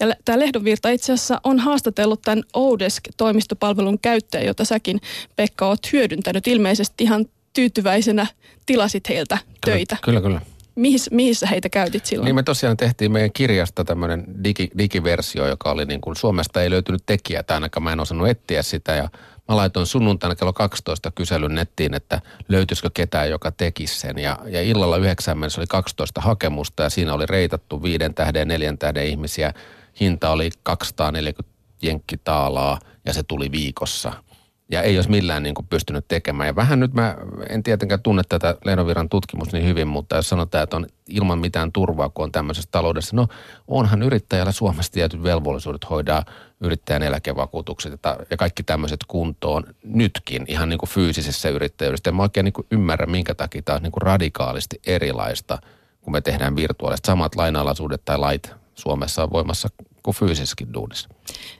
Ja tämä Lehdonvirta itse asiassa on haastatellut tämän Odesk-toimistopalvelun käyttäjä, jota säkin Pekka oot hyödyntänyt ilmeisesti ihan tyytyväisenä tilasit heiltä töitä. Kyllä, kyllä. Mihin, mihin sä heitä käytit silloin? Niin me tosiaan tehtiin meidän kirjasta tämmöinen digi, digiversio, joka oli niin kuin Suomesta ei löytynyt tekijää, tai ainakaan mä en osannut etsiä sitä. Ja mä laitoin sunnuntaina kello 12 kyselyn nettiin, että löytyisikö ketään, joka tekisi sen. Ja, ja illalla yhdeksän mennessä oli 12 hakemusta ja siinä oli reitattu viiden tähden, neljän tähden ihmisiä. Hinta oli 240 jenkkitaalaa ja se tuli viikossa – ja ei olisi millään niin kuin pystynyt tekemään. Ja vähän nyt mä en tietenkään tunne tätä Lenoviran tutkimus niin hyvin, mutta jos sanotaan, että on ilman mitään turvaa, kun on tämmöisessä taloudessa, no onhan yrittäjällä Suomessa tietyt velvollisuudet hoidaa yrittäjän eläkevakuutukset ja kaikki tämmöiset kuntoon nytkin ihan niin kuin fyysisessä yrittäjyydessä. En mä oikein niin kuin ymmärrä, minkä takia tämä on niin kuin radikaalisti erilaista, kun me tehdään virtuaalista samat lainalaisuudet tai lait Suomessa on voimassa kuin fyysisessäkin duunissa.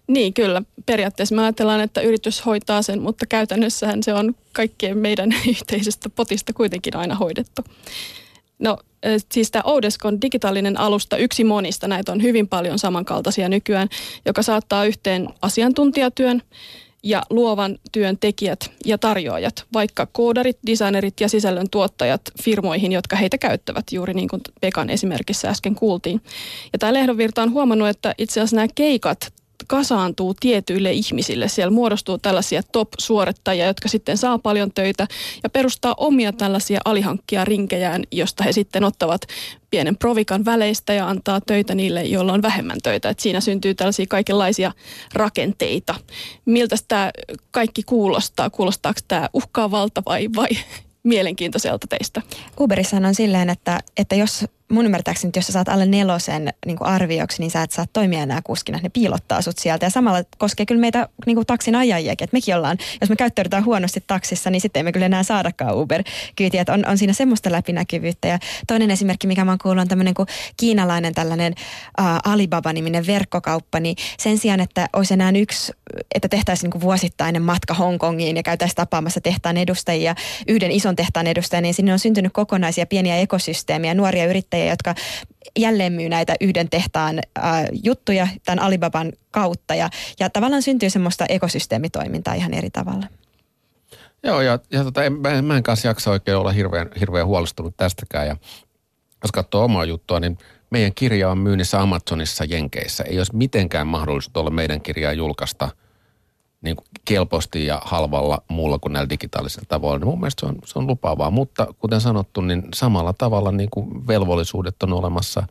Niin, kyllä. Periaatteessa me ajatellaan, että yritys hoitaa sen, mutta käytännössähän se on kaikkien meidän yhteisestä potista kuitenkin aina hoidettu. No siis tämä Oudeskon digitaalinen alusta, yksi monista, näitä on hyvin paljon samankaltaisia nykyään, joka saattaa yhteen asiantuntijatyön, ja luovan työn tekijät ja tarjoajat, vaikka koodarit, designerit ja sisällön tuottajat firmoihin, jotka heitä käyttävät, juuri niin kuin Pekan esimerkissä äsken kuultiin. Ja tämä Lehdonvirta on huomannut, että itse asiassa nämä keikat kasaantuu tietyille ihmisille. Siellä muodostuu tällaisia top-suorittajia, jotka sitten saa paljon töitä ja perustaa omia tällaisia alihankkia rinkejään, josta he sitten ottavat pienen provikan väleistä ja antaa töitä niille, joilla on vähemmän töitä. Et siinä syntyy tällaisia kaikenlaisia rakenteita. Miltä tämä kaikki kuulostaa? Kuulostaako tämä uhkaavalta vai, vai mielenkiintoiselta teistä? Uberissa on silleen, että, että jos mun ymmärtääkseni, että jos sä saat alle nelosen niin kuin arvioksi, niin sä et saa toimia enää kuskina. Ne piilottaa sut sieltä. Ja samalla koskee kyllä meitä niin kuin taksin ajajiakin. Että mekin ollaan, jos me käyttäydytään huonosti taksissa, niin sitten emme kyllä enää saadakaan Uber-kyytiä. Että on, on siinä semmoista läpinäkyvyyttä. Ja toinen esimerkki, mikä mä oon kuullut, on tämmöinen kuin kiinalainen tällainen uh, Alibaba-niminen verkkokauppa. Niin sen sijaan, että olisi enää yksi, että tehtäisiin niin kuin vuosittainen matka Hongkongiin ja käytäisiin tapaamassa tehtaan edustajia, yhden ison tehtaan edustajia, niin sinne on syntynyt kokonaisia pieniä ekosysteemiä, nuoria yrittäjiä, yrittäjiä, jotka jälleen myy näitä yhden tehtaan äh, juttuja tämän Alibaban kautta. Ja, ja tavallaan syntyy semmoista ekosysteemitoimintaa ihan eri tavalla. Joo, ja, ja tota, en, mä, mä en kanssa jaksa oikein olla hirveän, hirveän huolestunut tästäkään. Ja jos katsoo omaa juttua, niin meidän kirja on myynnissä Amazonissa Jenkeissä. Ei olisi mitenkään mahdollista olla meidän kirjaa julkaista – niin kuin kelposti ja halvalla muulla kuin näillä digitaalisilla tavoilla, niin mun mielestä se on, se on lupaavaa. Mutta kuten sanottu, niin samalla tavalla niin kuin velvollisuudet on olemassa,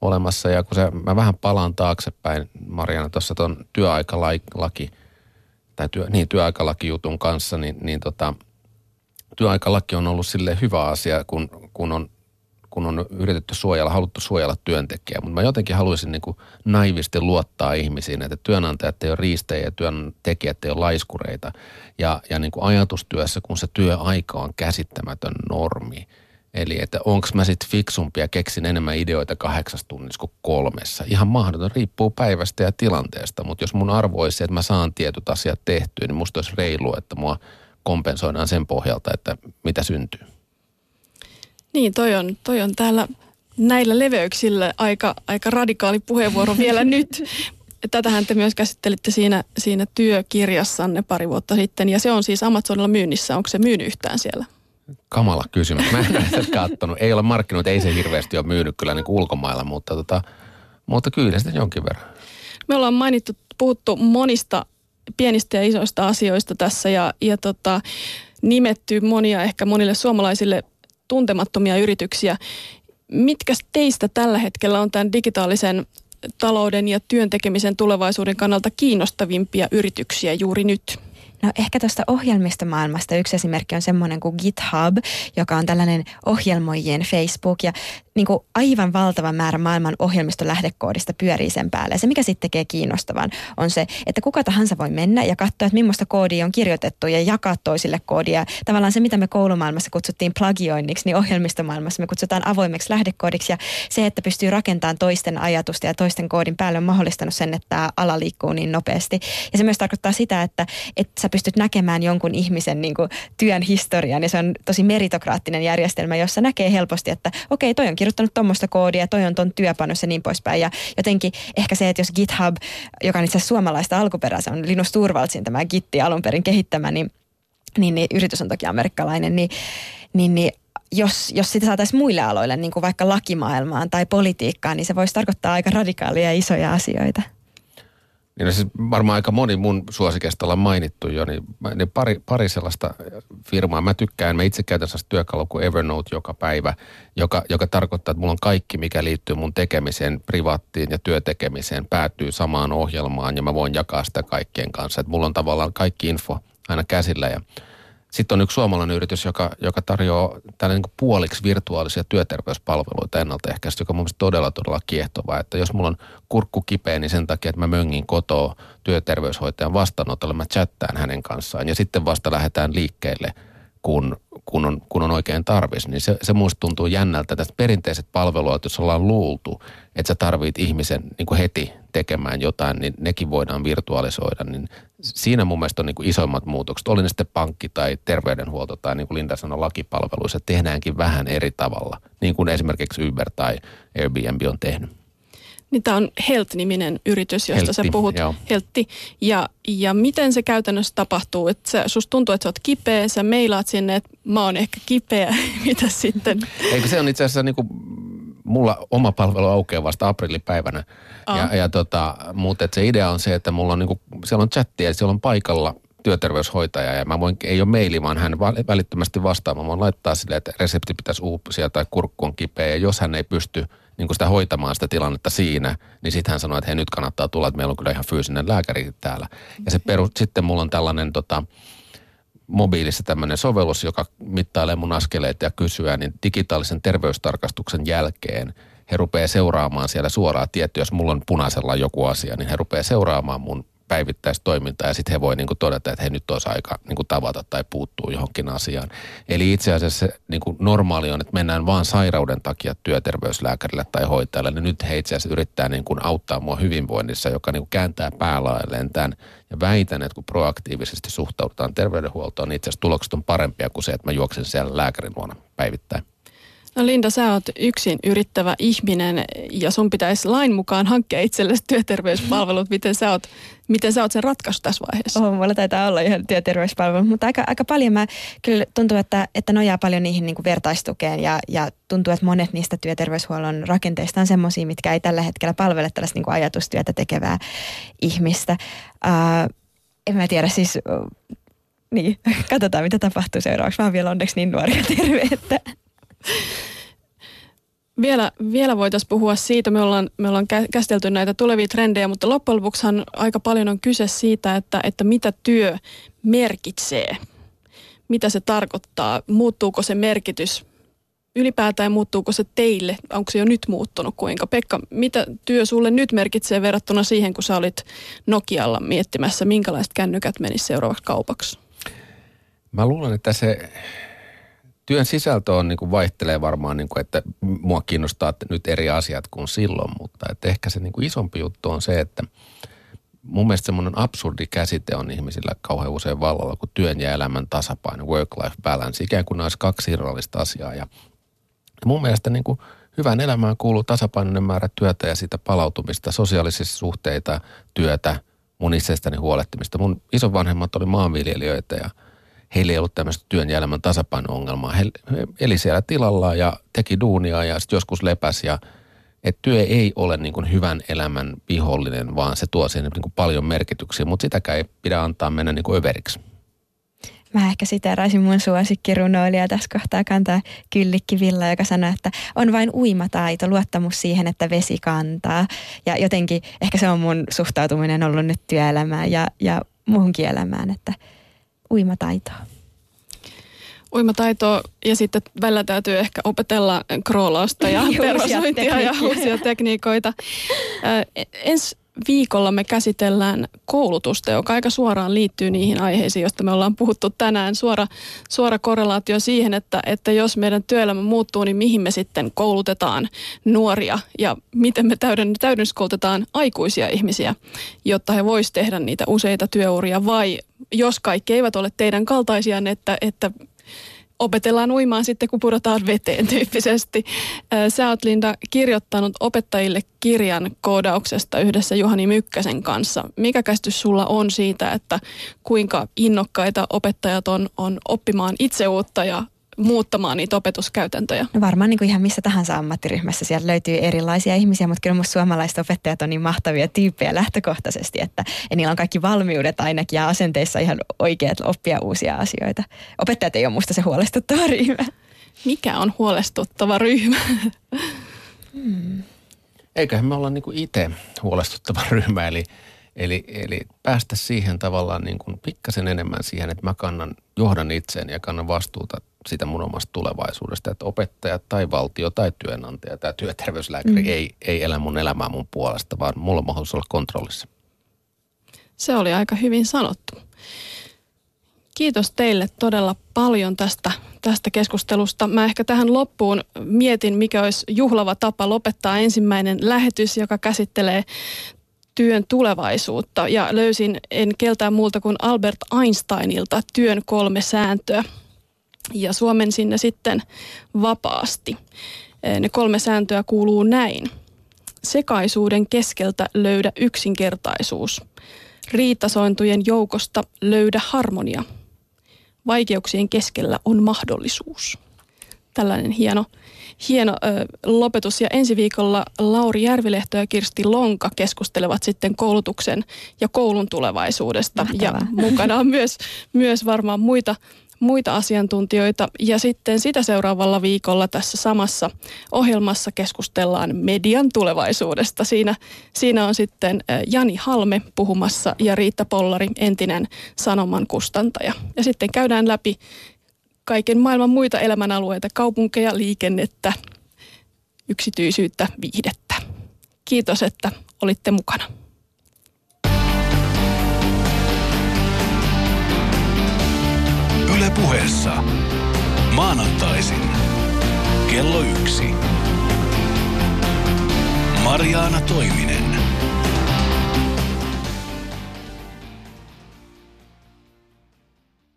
olemassa. Ja kun se, mä vähän palaan taaksepäin, Mariana, tuossa tuon työaikalaki, tai työ, niin, työaikalakijutun kanssa, niin, niin tota, työaikalaki on ollut sille hyvä asia, kun, kun on kun on yritetty suojella, haluttu suojella työntekijää, mutta mä jotenkin haluaisin niin kuin naivisti luottaa ihmisiin, että työnantajat ei ole riistejä ja työntekijät ei ole laiskureita. Ja, ja niin kuin ajatustyössä, kun se työaika on käsittämätön normi, Eli että onko mä sitten fiksumpi ja keksin enemmän ideoita kahdeksas tunnissa kuin kolmessa. Ihan mahdoton, riippuu päivästä ja tilanteesta. Mutta jos mun arvo olisi se, että mä saan tietyt asiat tehtyä, niin musta olisi reilu, että mua kompensoidaan sen pohjalta, että mitä syntyy. Niin, toi on, toi on täällä näillä leveyksillä aika, aika radikaali puheenvuoro vielä nyt. Tätähän te myös käsittelitte siinä, siinä työkirjassanne pari vuotta sitten, ja se on siis Amazonilla myynnissä. Onko se myynyt yhtään siellä? Kamala kysymys. Mä en ole katsonut. Ei ole markkinoita, ei se hirveästi ole myynyt kyllä niin kuin ulkomailla, mutta, tota, mutta kyllä sitä jonkin verran. Me ollaan mainittu, puhuttu monista pienistä ja isoista asioista tässä ja, ja tota, nimetty monia ehkä monille suomalaisille tuntemattomia yrityksiä. Mitkä teistä tällä hetkellä on tämän digitaalisen talouden ja työntekemisen tulevaisuuden kannalta kiinnostavimpia yrityksiä juuri nyt? No ehkä tuosta ohjelmistomaailmasta yksi esimerkki on semmoinen kuin GitHub, joka on tällainen ohjelmoijien Facebook ja niin kuin aivan valtava määrä maailman ohjelmistolähdekoodista pyörii sen päälle. Ja se, mikä sitten tekee kiinnostavan, on se, että kuka tahansa voi mennä ja katsoa, että millaista koodia on kirjoitettu ja jakaa toisille koodia. Tavallaan se, mitä me koulumaailmassa kutsuttiin plagioinniksi, niin ohjelmistomaailmassa me kutsutaan avoimeksi lähdekoodiksi. Ja se, että pystyy rakentamaan toisten ajatusta ja toisten koodin päälle on mahdollistanut sen, että tämä ala liikkuu niin nopeasti. Ja se myös tarkoittaa sitä, että, että sä pystyt näkemään jonkun ihmisen niin kuin, työn historian ja se on tosi meritokraattinen järjestelmä, jossa näkee helposti, että okei, okay, toi on kirjoittanut tuommoista koodia, toi on ton työpanos ja niin poispäin. Ja jotenkin ehkä se, että jos GitHub, joka on itse asiassa suomalaista alkuperää, se on Linus Turvaldsin tämä Gitti alun perin kehittämä, niin, niin, niin yritys on toki amerikkalainen, niin, niin, niin jos, jos sitä saataisiin muille aloille, niin kuin vaikka lakimaailmaan tai politiikkaan, niin se voisi tarkoittaa aika radikaalia ja isoja asioita. Niin no siis varmaan aika moni mun suosikeista ollaan mainittu jo, niin, niin pari, pari sellaista firmaa. Mä tykkään, mä itse käytän sellaista työkalua kuin Evernote joka päivä, joka, joka tarkoittaa, että mulla on kaikki, mikä liittyy mun tekemiseen, privaattiin ja työtekemiseen, päätyy samaan ohjelmaan ja mä voin jakaa sitä kaikkien kanssa. Että mulla on tavallaan kaikki info aina käsillä ja sitten on yksi suomalainen yritys, joka, joka tarjoaa tällainen niin puoliksi virtuaalisia työterveyspalveluita ennaltaehkäistä, joka on mielestäni todella, todella kiehtovaa. Että jos mulla on kurkku kipeä, niin sen takia, että mä möngin kotoa työterveyshoitajan vastaanotolle, mä chattaan hänen kanssaan ja sitten vasta lähdetään liikkeelle – kun, kun, on, kun on oikein tarvis, niin se, se muista tuntuu jännältä. Tästä perinteiset palvelut, jos ollaan luultu, että sä tarvit ihmisen niin heti tekemään jotain, niin nekin voidaan virtualisoida. Niin siinä mun mielestä on niin kuin isoimmat muutokset. Oli ne sitten pankki tai terveydenhuolto tai niin kuin Linda sanoi lakipalveluissa, tehdäänkin vähän eri tavalla, niin kuin esimerkiksi Uber tai Airbnb on tehnyt. Niin tämä on Helt-niminen yritys, josta Heltti, sä puhut. Joo. Heltti. Ja, ja miten se käytännössä tapahtuu? Että sä, susta tuntuu, että sä oot kipeä, sä meilaat sinne, että mä oon ehkä kipeä. Mitä sitten? Eikö se on itse asiassa niin kuin, mulla oma palvelu aukeaa vasta aprillipäivänä. Ja, ja tota, mutta se idea on se, että mulla on niin kuin, siellä on chatti ja siellä on paikalla työterveyshoitaja ja mä voin, ei ole maili, vaan hän välittömästi vastaa. Mä voin laittaa sille, että resepti pitäisi uupsia tai kurkku on kipeä ja jos hän ei pysty – niin sitä hoitamaan sitä tilannetta siinä, niin sitten hän sanoi, että hei nyt kannattaa tulla, että meillä on kyllä ihan fyysinen lääkäri täällä. Ja se peru, sitten mulla on tällainen tota, mobiilissa tämmöinen sovellus, joka mittailee mun askeleita ja kysyä, niin digitaalisen terveystarkastuksen jälkeen he rupeaa seuraamaan siellä suoraan. Tietty, jos mulla on punaisella joku asia, niin he rupeaa seuraamaan mun päivittäistoimintaa ja sitten he voi niin kuin todeta, että he nyt olisi aika niin kuin tavata tai puuttuu johonkin asiaan. Eli itse asiassa se niin kuin normaali on, että mennään vaan sairauden takia työterveyslääkärille tai hoitajalle, niin nyt he itse asiassa yrittää niin kuin auttaa mua hyvinvoinnissa, joka niin kuin kääntää päälailleen tämän. Ja väitän, että kun proaktiivisesti suhtaudutaan terveydenhuoltoon, niin itse asiassa tulokset on parempia kuin se, että mä juoksen siellä lääkärin luona päivittäin. No Linda, sä oot yksin yrittävä ihminen ja sun pitäisi lain mukaan hankkia itsellesi työterveyspalvelut. Miten sä oot, miten sä oot sen ratkaisu tässä vaiheessa? Oh, mulla taitaa olla ihan työterveyspalvelut, mutta aika, aika paljon mä kyllä tuntuu, että, että nojaa paljon niihin niin kuin vertaistukeen ja, ja tuntuu, että monet niistä työterveyshuollon rakenteista on semmoisia, mitkä ei tällä hetkellä palvele tällaista niin kuin ajatustyötä tekevää ihmistä. Uh, en mä tiedä, siis niin, katsotaan mitä tapahtuu seuraavaksi. Mä oon vielä onneksi niin nuori ja terve, että vielä, vielä voitaisiin puhua siitä, me ollaan, me ollaan käsitelty näitä tulevia trendejä, mutta loppujen lopuksihan aika paljon on kyse siitä, että, että mitä työ merkitsee. Mitä se tarkoittaa, muuttuuko se merkitys ylipäätään muuttuuko se teille? Onko se jo nyt muuttunut kuinka? Pekka, mitä työ sulle nyt merkitsee verrattuna siihen, kun sä olit Nokialla miettimässä, minkälaiset kännykät menis seuraavaksi kaupaksi? Mä luulen, että se työn sisältö on, niin kuin vaihtelee varmaan, niin kuin, että mua kiinnostaa nyt eri asiat kuin silloin, mutta että ehkä se niin kuin isompi juttu on se, että mun mielestä semmoinen absurdi käsite on ihmisillä kauhean usein vallalla kuin työn ja elämän tasapaino, work-life balance, ikään kuin olisi kaksi irrallista asiaa. Ja mun mielestä niin kuin hyvään elämään kuuluu tasapainoinen määrä työtä ja sitä palautumista, sosiaalisissa suhteita, työtä, mun itsestäni huolehtimista. Mun isovanhemmat oli maanviljelijöitä ja – heillä ei ollut tämmöistä työn ja elämän tasapaino-ongelmaa. He, he eli siellä tilalla ja teki duunia ja sitten joskus lepäsi ja että työ ei ole niin kuin hyvän elämän vihollinen, vaan se tuo siihen niin kuin paljon merkityksiä, mutta sitäkään ei pidä antaa mennä niin kuin överiksi. Mä ehkä siteeraisin mun suosikkirunoilija tässä kohtaa kantaa Kyllikki Villa, joka sanoi, että on vain uimataito, luottamus siihen, että vesi kantaa. Ja jotenkin ehkä se on mun suhtautuminen ollut nyt työelämään ja, ja muuhunkin elämään, että – uimataitoa? Uimataito ja sitten välillä täytyy ehkä opetella kroolausta ja tervasointia ja uusia tekniikoita. Ensi viikolla me käsitellään koulutusta, joka aika suoraan liittyy niihin aiheisiin, joista me ollaan puhuttu tänään. Suora, suora korrelaatio siihen, että, että jos meidän työelämä muuttuu, niin mihin me sitten koulutetaan nuoria ja miten me täyden, täydennyskoulutetaan aikuisia ihmisiä, jotta he voisivat tehdä niitä useita työuria vai jos kaikki eivät ole teidän kaltaisiaan, että, että opetellaan uimaan sitten, kun pudotaan veteen tyyppisesti. Sä oot Linda kirjoittanut opettajille kirjan koodauksesta yhdessä Juhani Mykkäsen kanssa. Mikä käsitys sulla on siitä, että kuinka innokkaita opettajat on, on oppimaan uutta ja muuttamaan niitä opetuskäytäntöjä? No varmaan niin kuin ihan missä tahansa ammattiryhmässä sieltä löytyy erilaisia ihmisiä, mutta kyllä minusta suomalaiset opettajat on niin mahtavia tyyppejä lähtökohtaisesti, että ja niillä on kaikki valmiudet ainakin ja asenteissa ihan oikeat oppia uusia asioita. Opettajat ei ole musta se huolestuttava ryhmä. Mikä on huolestuttava ryhmä? Hmm. Eiköhän me olla niin itse huolestuttava ryhmä, eli, eli, eli päästä siihen tavallaan niin kuin pikkasen enemmän siihen, että mä kannan, johdan itseäni ja kannan vastuuta siitä mun omasta tulevaisuudesta, että opettaja tai valtio tai työnantaja tai työterveyslääkäri mm. ei, ei elä mun elämää mun puolesta, vaan mulla on mahdollisuus olla kontrollissa. Se oli aika hyvin sanottu. Kiitos teille todella paljon tästä, tästä keskustelusta. Mä ehkä tähän loppuun mietin, mikä olisi juhlava tapa lopettaa ensimmäinen lähetys, joka käsittelee työn tulevaisuutta. Ja löysin en keltään muulta kuin Albert Einsteinilta työn kolme sääntöä ja Suomen sinne sitten vapaasti. Ne kolme sääntöä kuuluu näin. Sekaisuuden keskeltä löydä yksinkertaisuus. Riitasointujen joukosta löydä harmonia. Vaikeuksien keskellä on mahdollisuus. Tällainen hieno, hieno ö, lopetus. Ja ensi viikolla Lauri Järvilehto ja Kirsti Lonka keskustelevat sitten koulutuksen ja koulun tulevaisuudesta. Mahtavaa. Ja mukana on myös, myös varmaan muita muita asiantuntijoita. Ja sitten sitä seuraavalla viikolla tässä samassa ohjelmassa keskustellaan median tulevaisuudesta. Siinä, siinä on sitten Jani Halme puhumassa ja Riitta Pollari, entinen Sanoman kustantaja. Ja sitten käydään läpi kaiken maailman muita elämänalueita, kaupunkeja, liikennettä, yksityisyyttä, viihdettä. Kiitos, että olitte mukana. Puheessa. Maanantaisin. Kello yksi. Mariaana Toiminen.